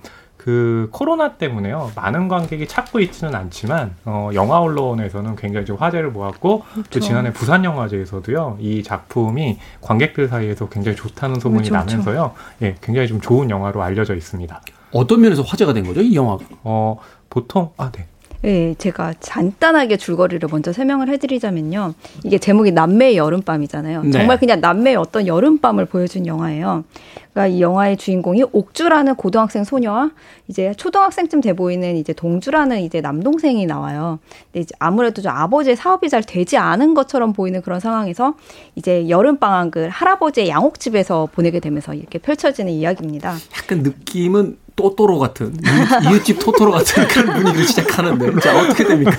그 코로나 때문에요. 많은 관객이 찾고 있지는 않지만, 어, 영화 언론에서는 굉장히 좀 화제를 모았고, 또 지난해 부산 영화제에서도요, 이 작품이 관객들 사이에서 굉장히 좋다는 소문이 그렇죠, 나면서요, 예, 굉장히 좀 좋은 영화로 알려져 있습니다. 어떤 면에서 화제가 된 거죠 이 영화가? 어, 보통, 아, 네. 네, 제가 간단하게 줄거리를 먼저 설명을 해드리자면요. 이게 제목이 남매의 여름밤이잖아요. 네. 정말 그냥 남매의 어떤 여름밤을 보여준 영화예요. 그러니까 이 영화의 주인공이 옥주라는 고등학생 소녀와 이제 초등학생쯤 돼 보이는 이제 동주라는 이제 남동생이 나와요. 근데 이제 아무래도 좀 아버지의 사업이 잘 되지 않은 것처럼 보이는 그런 상황에서 이제 여름 방학을 할아버지의 양옥집에서 보내게 되면서 이렇게 펼쳐지는 이야기입니다. 약간 느낌은 또또로 같은 이웃- 이웃집 토토로 같은 그런 분위기로 시작하는데 [laughs] 자 어떻게 됩니까?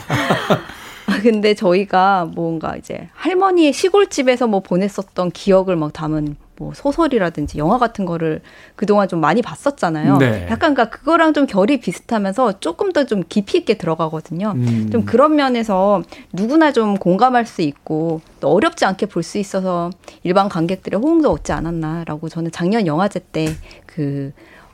아, 근데 저희가 뭔가 이제 할머니의 시골집에서 뭐 보냈었던 기억을 막 담은 뭐 소설이라든지 영화 같은 거를 그동안 좀 많이 봤었잖아요. 네. 약간 그러니까 그거랑 좀 결이 비슷하면서 조금 더 좀 깊이 있게 들어가거든요. 음. 좀 그런 면에서 누구나 좀 공감할 수 있고 또 어렵지 않게 볼 수 있어서 일반 관객들의 호응도 얻지 않았나라고 저는 작년 영화제 때 그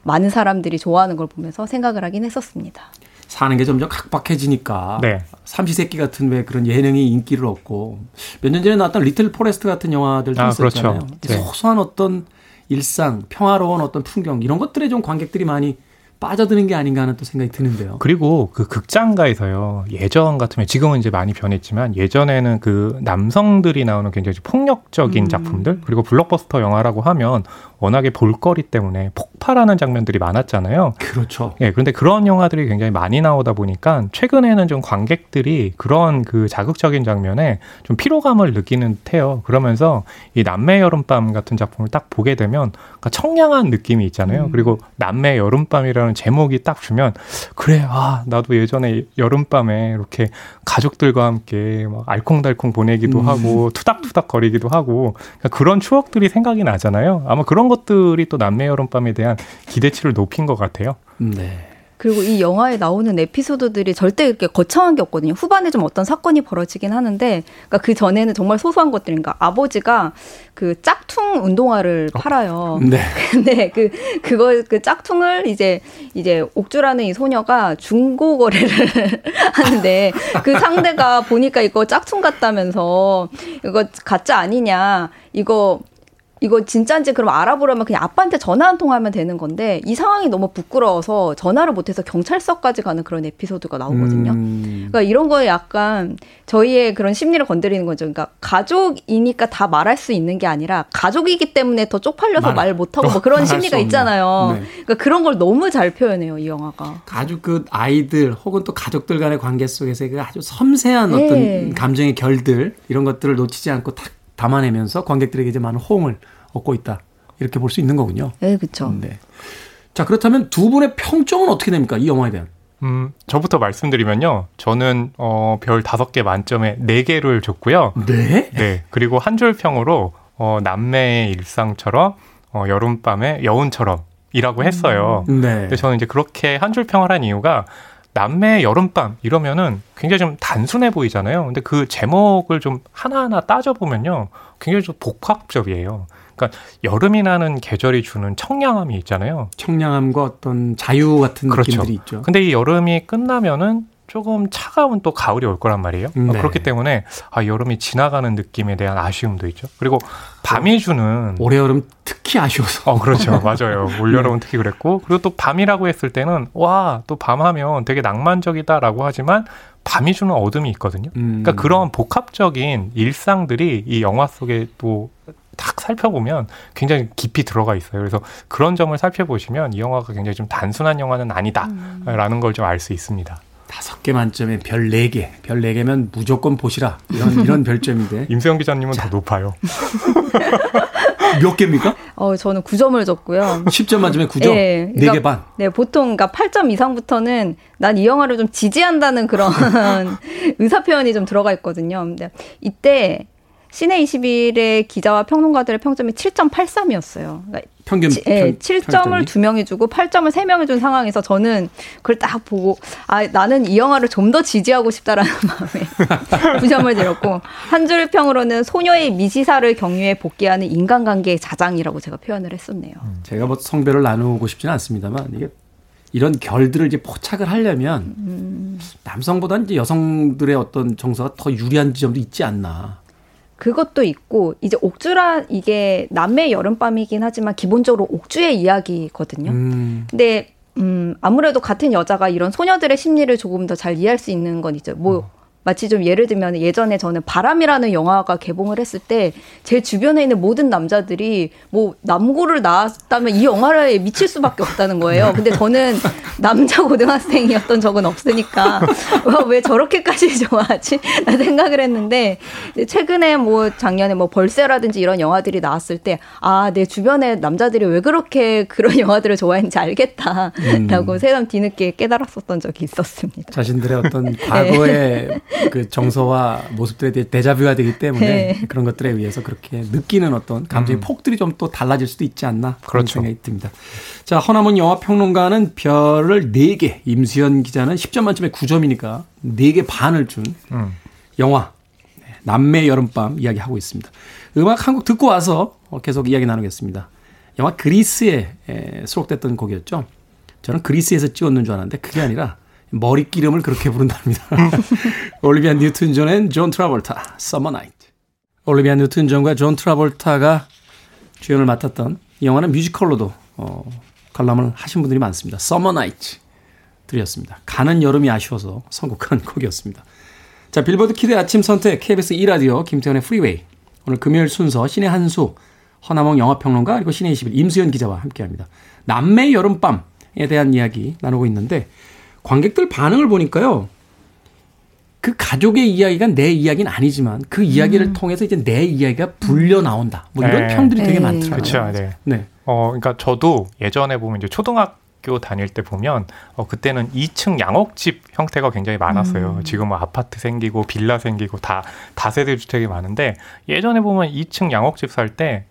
많은 사람들이 좋아하는 걸 보면서 생각을 하긴 했었습니다. 사는 게 점점 각박해지니까 네. 삼시세끼 같은 왜 그런 예능이 인기를 얻고 몇 년 전에 나왔던 Little Forest 같은 영화들도 아, 있었잖아요. 그렇죠. 네. 소소한 어떤 일상, 평화로운 어떤 풍경 이런 것들에 좀 관객들이 많이 빠져드는 게 아닌가 하는 또 생각이 드는데요. 그리고 그 극장가에서요 예전 같으면 지금은 이제 많이 변했지만 예전에는 그 남성들이 나오는 굉장히 좀 폭력적인 음. 작품들 그리고 블록버스터 영화라고 하면 워낙에 볼거리 때문에 폭발하는 장면들이 많았잖아요. 그렇죠. 예, 그런데 그런 영화들이 굉장히 많이 나오다 보니까 최근에는 좀 관객들이 그런 그 자극적인 장면에 좀 피로감을 느끼는 듯해요. 그러면서 이 남매 여름밤 같은 작품을 딱 보게 되면 그러니까 청량한 느낌이 있잖아요. 그리고 남매 여름밤이라는 제목이 딱 주면 그래, 아 나도 예전에 여름밤에 이렇게 가족들과 함께 막 알콩달콩 보내기도 하고 투닥투닥 거리기도 하고 그러니까 그런 추억들이 생각이 나잖아요. 아마 그런 것들이 또 남매 여름밤에 대한 기대치를 높인 것 같아요. 네. 그리고 이 영화에 나오는 에피소드들이 절대 이렇게 거창한 게 없거든요. 후반에 좀 어떤 사건이 벌어지긴 하는데, 그러니까 그 전에는 정말 소소한 것들인가. 아버지가 그 짝퉁 운동화를 팔아요. 네. [laughs] 근데 그 그거 그 짝퉁을 이제 이제 옥주라는 이 소녀가 중고 거래를 [laughs] 하는데 그 상대가 보니까 이거 짝퉁 같다면서 이거 가짜 아니냐 이거 이거 진짜인지 그럼 알아보려면 그냥 아빠한테 전화 한 통 하면 되는 건데 이 상황이 너무 부끄러워서 전화를 못해서 경찰서까지 가는 그런 에피소드가 나오거든요. 음, 그러니까 이런 거에 약간 저희의 그런 심리를 건드리는 거죠. 그러니까 가족이니까 다 말할 수 있는 게 아니라 가족이기 때문에 더 쪽팔려서 말- 말 못하고 뭐 그런 심리가. 있잖아요. 네. 그러니까 그런 걸 너무 잘 표현해요, 이 영화가. 아주 그 아이들 혹은 또 가족들 간의 관계 속에서의 그 아주 섬세한 네. 어떤 감정의 결들 이런 것들을 놓치지 않고 탁 담아내면서 관객들에게 이제 많은 호응을 얻고 있다. 이렇게 볼 수 있는 거군요. 네, 그렇죠. 네. 자, 그렇다면 두 분의 평점은 어떻게 됩니까? 이 영화에 대한. 음, 저부터 말씀드리면요. 저는 어, 별 다섯 개 만점에 네 개를 줬고요. 네? 네. 그리고 한 줄 평으로 어, 남매의 일상처럼 어, 여름밤의 여운처럼 이라고 했어요. 네. 근데 저는 이제 그렇게 한 줄 평을 한 이유가 남매의 여름밤 이러면은 굉장히 좀 단순해 보이잖아요. 근데 그 제목을 좀 하나하나 따져보면요. 굉장히 좀 복합적이에요. 그러니까 여름이라는 계절이 주는 청량함이 있잖아요. 청량함과 어떤 자유 같은 그렇죠. 느낌들이 있죠. 근데 이 여름이 끝나면은 조금 차가운 또 가을이 올 거란 말이에요. 네. 어, 그렇기 때문에 아 여름이 지나가는 느낌에 대한 아쉬움도 있죠. 그리고 밤이 주는 올해 여름 특히 아쉬워서. 어 그렇죠 [laughs] 맞아요 올 여름은 특히 그랬고 그리고 또 밤이라고 했을 때는 와 또 밤하면 되게 낭만적이다라고 하지만 밤이 주는 어둠이 있거든요. 음. 그러니까 그런 복합적인 일상들이 이 영화 속에 또 딱 살펴보면 굉장히 깊이 들어가 있어요. 그래서 그런 점을 살펴보시면 이 영화가 굉장히 좀 단순한 영화는 아니다라는 걸 좀 알 수 있습니다. 다섯 개 만점에 별 네 개. 별 네 개면 무조건 보시라. 이런, 이런 [laughs] 별점인데. 임수영 기자님은 더 높아요. [laughs] 몇 개입니까? 어, 저는 9점을 줬고요. 10점 만점에 9점? 예, 네개 그러니까- 반. 네, 보통 그러니까 8점 이상부터는 난 이 영화를 좀 지지한다는 그런 [laughs] 의사 표현이 좀 들어가 있거든요. 근데 이때 시내 21의 기자와 평론가들의 평점이 7.83이었어요. 그러니까 평균. 치- 예, 평- 7점을 평점이? 두 명이 주고 8점을 세 명이 준 상황에서 저는 그걸 딱 보고 아 나는 이 영화를 좀 더 지지하고 싶다라는 [laughs] 마음에 [laughs] 9점을 드렸고 한 줄 평으로는 소녀의 미시사를 경유해 복귀하는 인간관계의 자장이라고 제가 표현을 했었네요. 제가 뭐 성별을 나누고 싶지는 않습니다만 이게 이런 결들을 이제 포착을 하려면 음. 남성보다는 이제 여성들의 어떤 정서가 더 유리한 지점도 있지 않나. 그것도 있고 이제 옥주라 이게 남매 여름밤이긴 하지만 기본적으로 옥주의 이야기거든요. 음, 근데 음 아무래도 같은 여자가 이런 소녀들의 심리를 조금 더 잘 이해할 수 있는 건 있죠. 뭐 마치 좀 예를 들면 예전에 저는 바람이라는 영화가 개봉을 했을 때 제 주변에 있는 모든 남자들이 뭐 남고를 나왔다면 이 영화를 미칠 수밖에 없다는 거예요. 근데 저는 남자 고등학생이었던 적은 없으니까 와, 왜 저렇게까지 [laughs] 좋아하지? 나 생각을 했는데 최근에 뭐 작년에 뭐 벌새라든지 이런 영화들이 나왔을 때 아 내 주변에 남자들이 왜 그렇게 그런 [laughs] 영화들을 좋아했는지 알겠다라고 새삼 뒤늦게 깨달았었던 적이 있었습니다. 자신들의 어떤 [laughs] 과거의 그 정서와 모습들에 대해 데자뷰가 되기 때문에 네. 그런 것들에 의해서 그렇게 느끼는 어떤 감정의 폭들이 좀 또 달라질 수도 있지 않나 그런 그렇죠. 생각이 듭니다. 자 허남은 영화 평론가는 별을 4개, 임수현 기자는 10점 만점에 9점이니까 4개 반을 준 음. 영화 네, 남매 여름밤 이야기하고 있습니다. 음악 한 곡 듣고 와서 어, 계속 이야기 나누겠습니다. 영화 그리스에 에, 수록됐던 곡이었죠. 저는 그리스에서 찍었는 줄 알았는데 그게 아니라 머리 기름을 그렇게 부른답니다. [laughs] 올리비아 뉴튼 존 and 존 트라볼타, Summer Nights. 올리비아 뉴튼 존과 존 트라볼타가 주연을 맡았던 이 영화는 뮤지컬로도 어, 관람을 하신 분들이 많습니다. Summer Nights 들으셨습니다. 가는 여름이 아쉬워서 선곡한 [laughs] 곡이었습니다. 자, 빌보드 키드 아침 선택 KBS 2라디오 김태훈의 프리웨이 오늘 금요일 순서 신의 한수 허남홍 영화평론가 그리고 신의 21 임수연 기자와 함께합니다. 남매 여름밤에 대한 이야기 나누고 있는데 관객들 반응을 보니까요. 그 가족의 이야기가 내 이야기는 아니지만 그 이야기를 통해서 이제 내 이야기가 불려 나온다. 뭐 이런 네. 평들이 되게 네. 많더라고요. 그렇죠. 네. 네. 어, 그러니까 저도 예전에 보면 이제 초등학 교 다닐 때 보면 어, 그때는 2층 양옥집 형태가 굉장히 많았어요. 지금은 아파트 생기고 빌라 생기고 다 다세대 주택이 많은데 예전에 보면 2층 양옥집 살 때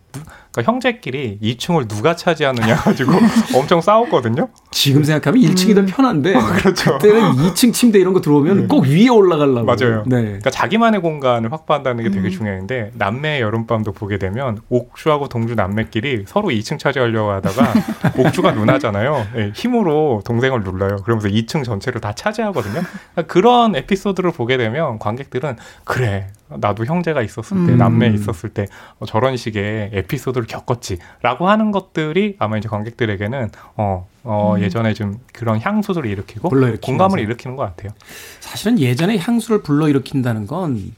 그러니까 형제끼리 2층을 누가 차지하느냐 가지고 [laughs] 엄청 싸웠거든요. 지금 생각하면 1층이 더 편한데 그렇죠. 그때는 2층 침대 이런 거 들어오면 꼭 위에 올라가려고. 맞아요. 네. 그러니까 자기만의 공간을 확보한다는 게 되게 중요한데 남매의 여름밤도 보게 되면 옥주하고 동주 남매끼리 서로 2층 차지하려고 하다가 [laughs] 옥주가 누나잖아요. 예, 힘으로 동생을 눌러요. 그러면서 2층 전체를 다 차지하거든요. 그러니까 그런 에피소드를 보게 되면 관객들은 그래 나도 형제가 있었을 때 음. 남매 있었을 때 어, 저런 식의 에피소드를 겪었지라고 하는 것들이 아마 이제 관객들에게는 어, 어 예전에 좀 그런 향수들을 일으키고. 공감을 일으키는 것 같아요. 사실은 예전에 향수를 불러 일으킨다는 건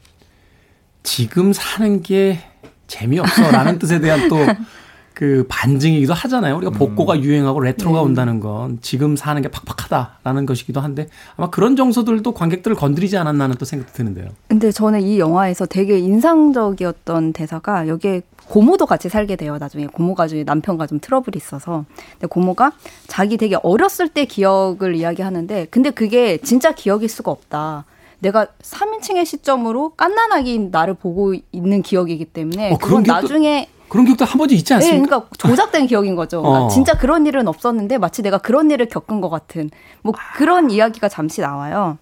지금 사는 게 재미없어라는 [laughs] 뜻에 대한 또 그 반증이기도 하잖아요. 우리가 복고가 유행하고 레트로가 온다는 건 지금 사는 게 팍팍하다라는 것이기도 한데 아마 그런 정서들도 관객들을 건드리지 않았나 하는 또 생각도 드는데요. 근데 저는 이 영화에서 되게 인상적이었던 대사가 여기에 고모도 같이 살게 돼요. 나중에 고모가 중에 남편과 좀 트러블이 있어서. 근데 고모가 자기 되게 어렸을 때 기억을 이야기하는데 근데 그게 진짜 기억일 수가 없다. 내가 3인칭의 시점으로 깐난하게 나를 보고 있는 기억이기 때문에 어, 그런 그건 기억도 나중에 그런 기억도 한 번쯤 있지 네, 않습니까? 그러니까 조작된 [laughs] 기억인 거죠. 그러니까 어. 진짜 그런 일은 없었는데 마치 내가 그런 일을 겪은 것 같은 뭐 그런 이야기가 잠시 나와요.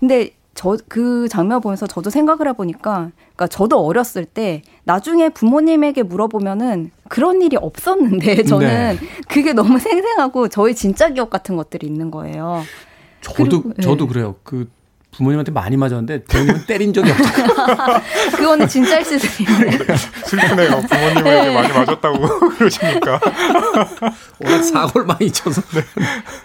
근데 저 그 장면 보면서 저도 생각을 해보니까, 그러니까 저도 어렸을 때 나중에 부모님에게 물어보면은 그런 일이 없었는데 [laughs] 저는 네. 그게 너무 생생하고 저의 진짜 기억 같은 것들이 있는 거예요. 저도 그리고- 저도 그래요. 그 부모님한테 많이 맞았는데 대부분 [laughs] 때린 적이 없어요. [laughs] 그거는 진짜일 수도 있는데. 슬프네요. 부모님에게 많이 맞았다고 [laughs] 그러시니까. 워낙 사고를 많이 쳐서.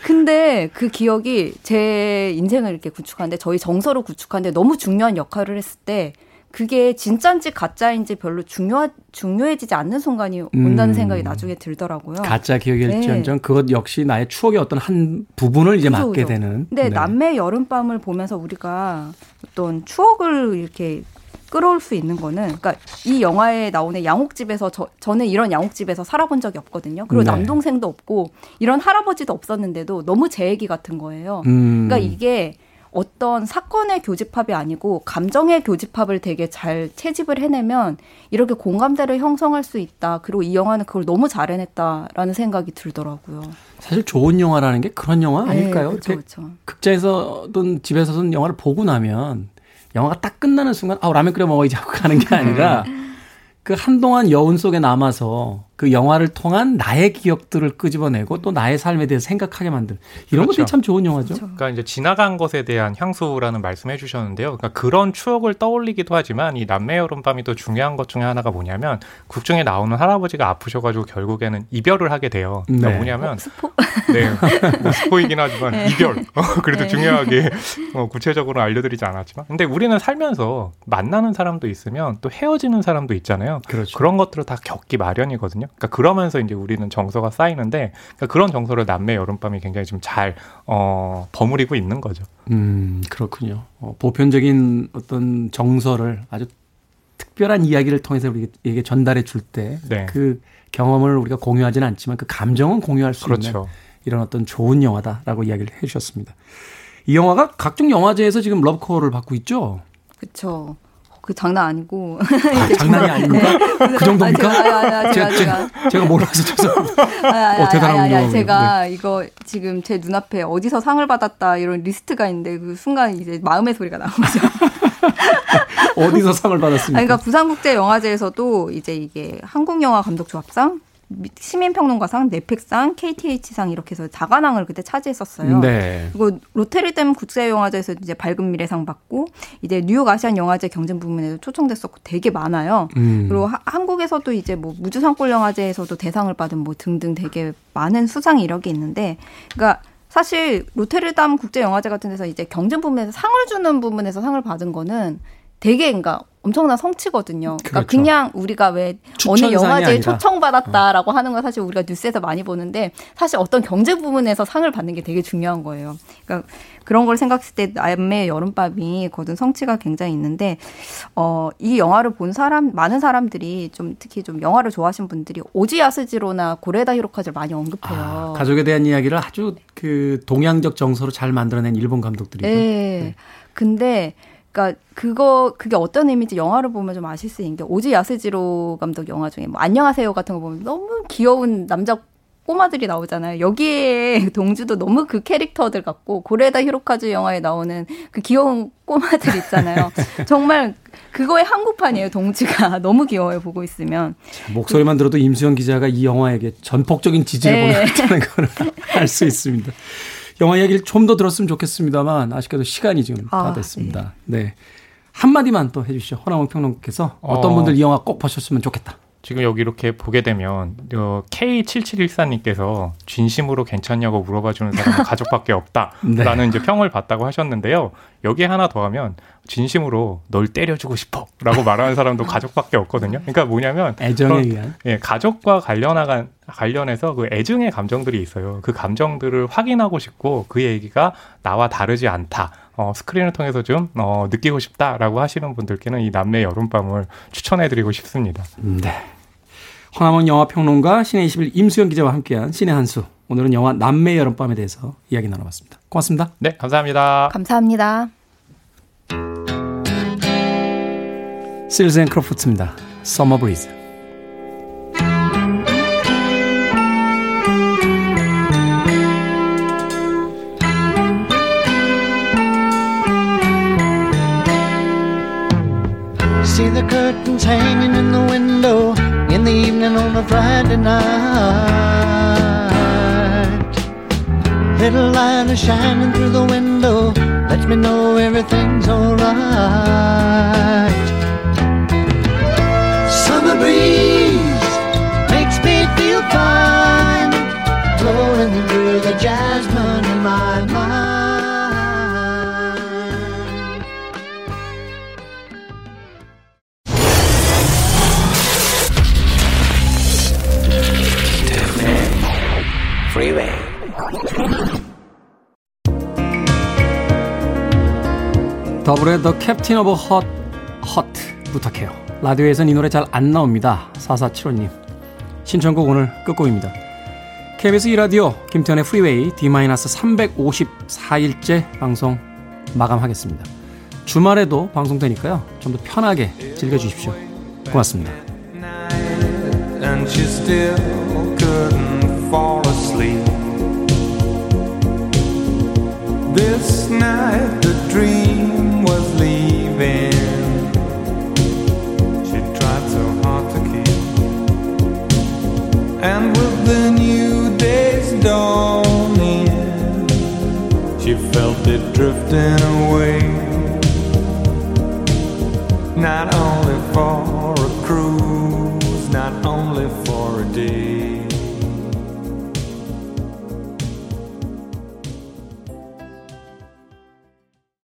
근데 그 기억이 제 인생을 이렇게 구축하는데 저희 정서를 구축하는데 너무 중요한 역할을 했을 때 그게 진짜인지 가짜인지 별로 중요 중요해지지 않는 순간이 온다는 음. 생각이 나중에 들더라고요. 가짜 기억일지언정 네. 그것 역시 나의 추억의 어떤 한 부분을 이제 그죠, 그죠. 되는. 근데 네. 남매 여름밤을 보면서 우리가 어떤 추억을 이렇게 끌어올 수 있는 거는 그러니까 이 영화에 나오는 양옥집에서 저, 저는 이런 양옥집에서 살아본 적이 없거든요. 그리고 네. 남동생도 없고 이런 할아버지도 없었는데도 너무 제 얘기 같은 거예요. 음. 그러니까 이게 어떤 사건의 교집합이 아니고 감정의 교집합을 되게 잘 채집을 해내면 이렇게 공감대를 형성할 수 있다. 그리고 이 영화는 그걸 너무 잘 해냈다라는 생각이 들더라고요. 사실 좋은 영화라는 게 그런 영화 아닐까요? 네, 그렇죠. 극장에서든 집에서든 영화를 보고 나면 영화가 딱 끝나는 순간 아 라면 끓여 먹어야지 하고 가는 게 아니라 그 한동안 여운 속에 남아서 그 영화를 통한 나의 기억들을 끄집어내고 또 나의 삶에 대해서 생각하게 만든 이런 그렇죠. 것들이 참 좋은 영화죠. 그러니까 이제 지나간 것에 대한 향수라는 말씀해 주셨는데요. 그러니까 그런 추억을 떠올리기도 하지만 이 남매 여름밤이 또 중요한 것 중에 하나가 뭐냐면 국중에 나오는 할아버지가 아프셔가지고 결국에는 이별을 하게 돼요. 그러니까 네. 뭐냐면 스포? [laughs] 네, 뭐 스포이긴 하지만 이별. 어, 그래도 네. 중요하게 어, 구체적으로 알려드리지 않았지만, 근데 우리는 살면서 만나는 사람도 있으면 또 헤어지는 사람도 있잖아요. 그렇죠. 그런 것들을 다 겪기 마련이거든요. 그러니까 그러면서 이제 우리는 정서가 쌓이는데 그러니까 그런 정서를 남매 여름밤이 굉장히 좀잘 어, 버무리고 있는 거죠. 음, 그렇군요. 어, 보편적인 어떤 정서를 아주 특별한 이야기를 통해서 우리에게 전달해 줄 때그 네. 경험을 우리가 공유하지는 않지만 그 감정은 공유할 수 있는 그렇죠. 이런 어떤 좋은 영화다라고 이야기를 해 주셨습니다. 이 영화가 각종 영화제에서 지금 러브콜을 받고 있죠. 그쵸. 그 장난 아니고. [laughs] 아, 장난이 아닙니까? 그 정도입니까? 아, 제가, 아, 아, 제가, 제가, 제가, 제가, 몰라서 죄송합니다. 아, 아, 어, 대단한 아, 아, 아. 제가 이거 지금 제 눈앞에 어디서 상을 받았다 이런 리스트가 있는데 그 순간 이제 마음의 소리가 나오죠. [laughs] 어디서 상을 받았습니까? 그러니까 부산국제영화제에서도 이제 이게 한국영화 감독 조합상, 시민평론가상, 넷팩상, KTH상 이렇게 해서 다관왕을 그때 차지했었어요. 네. 그리고 로테르댐 국제영화제에서 이제 밝은 미래상 받고 이제 뉴욕 아시안 영화제 경쟁 부문에도 초청됐었고 되게 많아요. 음. 그리고 하- 한국에서도 이제 뭐 무주산골 영화제에서도 대상을 받은 뭐 등등 되게 많은 수상 이력이 있는데, 그러니까 사실 로테르담 국제 영화제 같은 데서 이제 경쟁 부문에서 상을 주는 부분에서 상을 받은 거는 되게 그러니까 엄청난 성취거든요. 그러니까 그렇죠. 그냥 우리가 왜 어느 영화제에 아니라. 초청받았다라고 하는 건 사실 우리가 뉴스에서 많이 보는데 사실 어떤 경제 부분에서 상을 받는 게 되게 중요한 거예요. 그러니까 그런 걸 생각했을 때 남의 여름밤이 거둔 성취가 굉장히 있는데 어, 이 영화를 본 사람 많은 사람들이 좀 특히 좀 영화를 좋아하시는 분들이 오지 야스지로나 고레다 히로카즈를 많이 언급해요. 아, 가족에 대한 이야기를 아주 그 동양적 정서로 잘 만들어낸 일본 감독들이고. 예. 근데 그러니까 그거 그게 어떤 의미인지 영화를 보면 좀 아실 수 있는 게 오지 야스지로 감독 영화 중에 뭐 안녕하세요 같은 거 보면 너무 귀여운 남자 꼬마들이 나오잖아요. 여기에 [laughs] 동주도 너무 그 캐릭터들 같고 고레다 히로카즈 영화에 나오는 그 귀여운 꼬마들 있잖아요. [laughs] 정말 그거의 한국판이에요. 동주가 [laughs] 너무 귀여워요. 보고 있으면. 목소리만 들어도 임수영 기자가 이 영화에게 전폭적인 지지를 네. 보냈다는 걸 알 수 있습니다. 영화 이야기를 좀 더 들었으면 좋겠습니다만 아쉽게도 시간이 지금 다 아, 됐습니다. 네. 한마디만 또 해주시죠. 허나원 평론께서 어떤 어. 분들 이 영화 꼭 보셨으면 좋겠다. 지금 여기 이렇게 보게 되면 어, K7714님께서 진심으로 괜찮냐고 물어봐주는 사람은 [laughs] 가족밖에 없다라는 네. 이제 평을 받다고 하셨는데요. 여기에 하나 더 하면 진심으로 널 때려주고 싶어라고 말하는 사람도 가족밖에 없거든요. 그러니까 뭐냐면 애정에 의한. 예, 가족과 관련한 관련해서 그 애증의 감정들이 있어요. 그 감정들을 확인하고 싶고 그 얘기가 나와 다르지 않다. 어, 스크린을 통해서 좀 어, 느끼고 싶다라고 하시는 분들께는 이 남매 여름밤을 추천해드리고 싶습니다. 네. 허남웅 영화평론가 씨네21 임수영 기자와 함께한 신의 한수. 오늘은 영화 남매 여름밤에 대해서 이야기 나눠봤습니다. 고맙습니다. 네, 감사합니다. 감사합니다. 실즈 앤 크로프츠입니다. Summer Breeze. See the curtains hanging Little light is shining through the window, lets me know everything's alright. Summer breeze makes me feel fine, blowing through the jasmine 더블의 The Captain of Her Heart 부탁해요. 라디오에선 이 노래 잘 안 나옵니다. 4475님. 신청곡 오늘 끝곡입니다. KBS 2라디오 김태훈의 프리웨이 D-354일째 방송 마감하겠습니다. 주말에도 방송되니까요. 좀 더 편하게 즐겨주십시오. 고맙습니다. This night the dream And with the new day's dawning, she felt it drifting away. Not only for a cruise, not only for a day.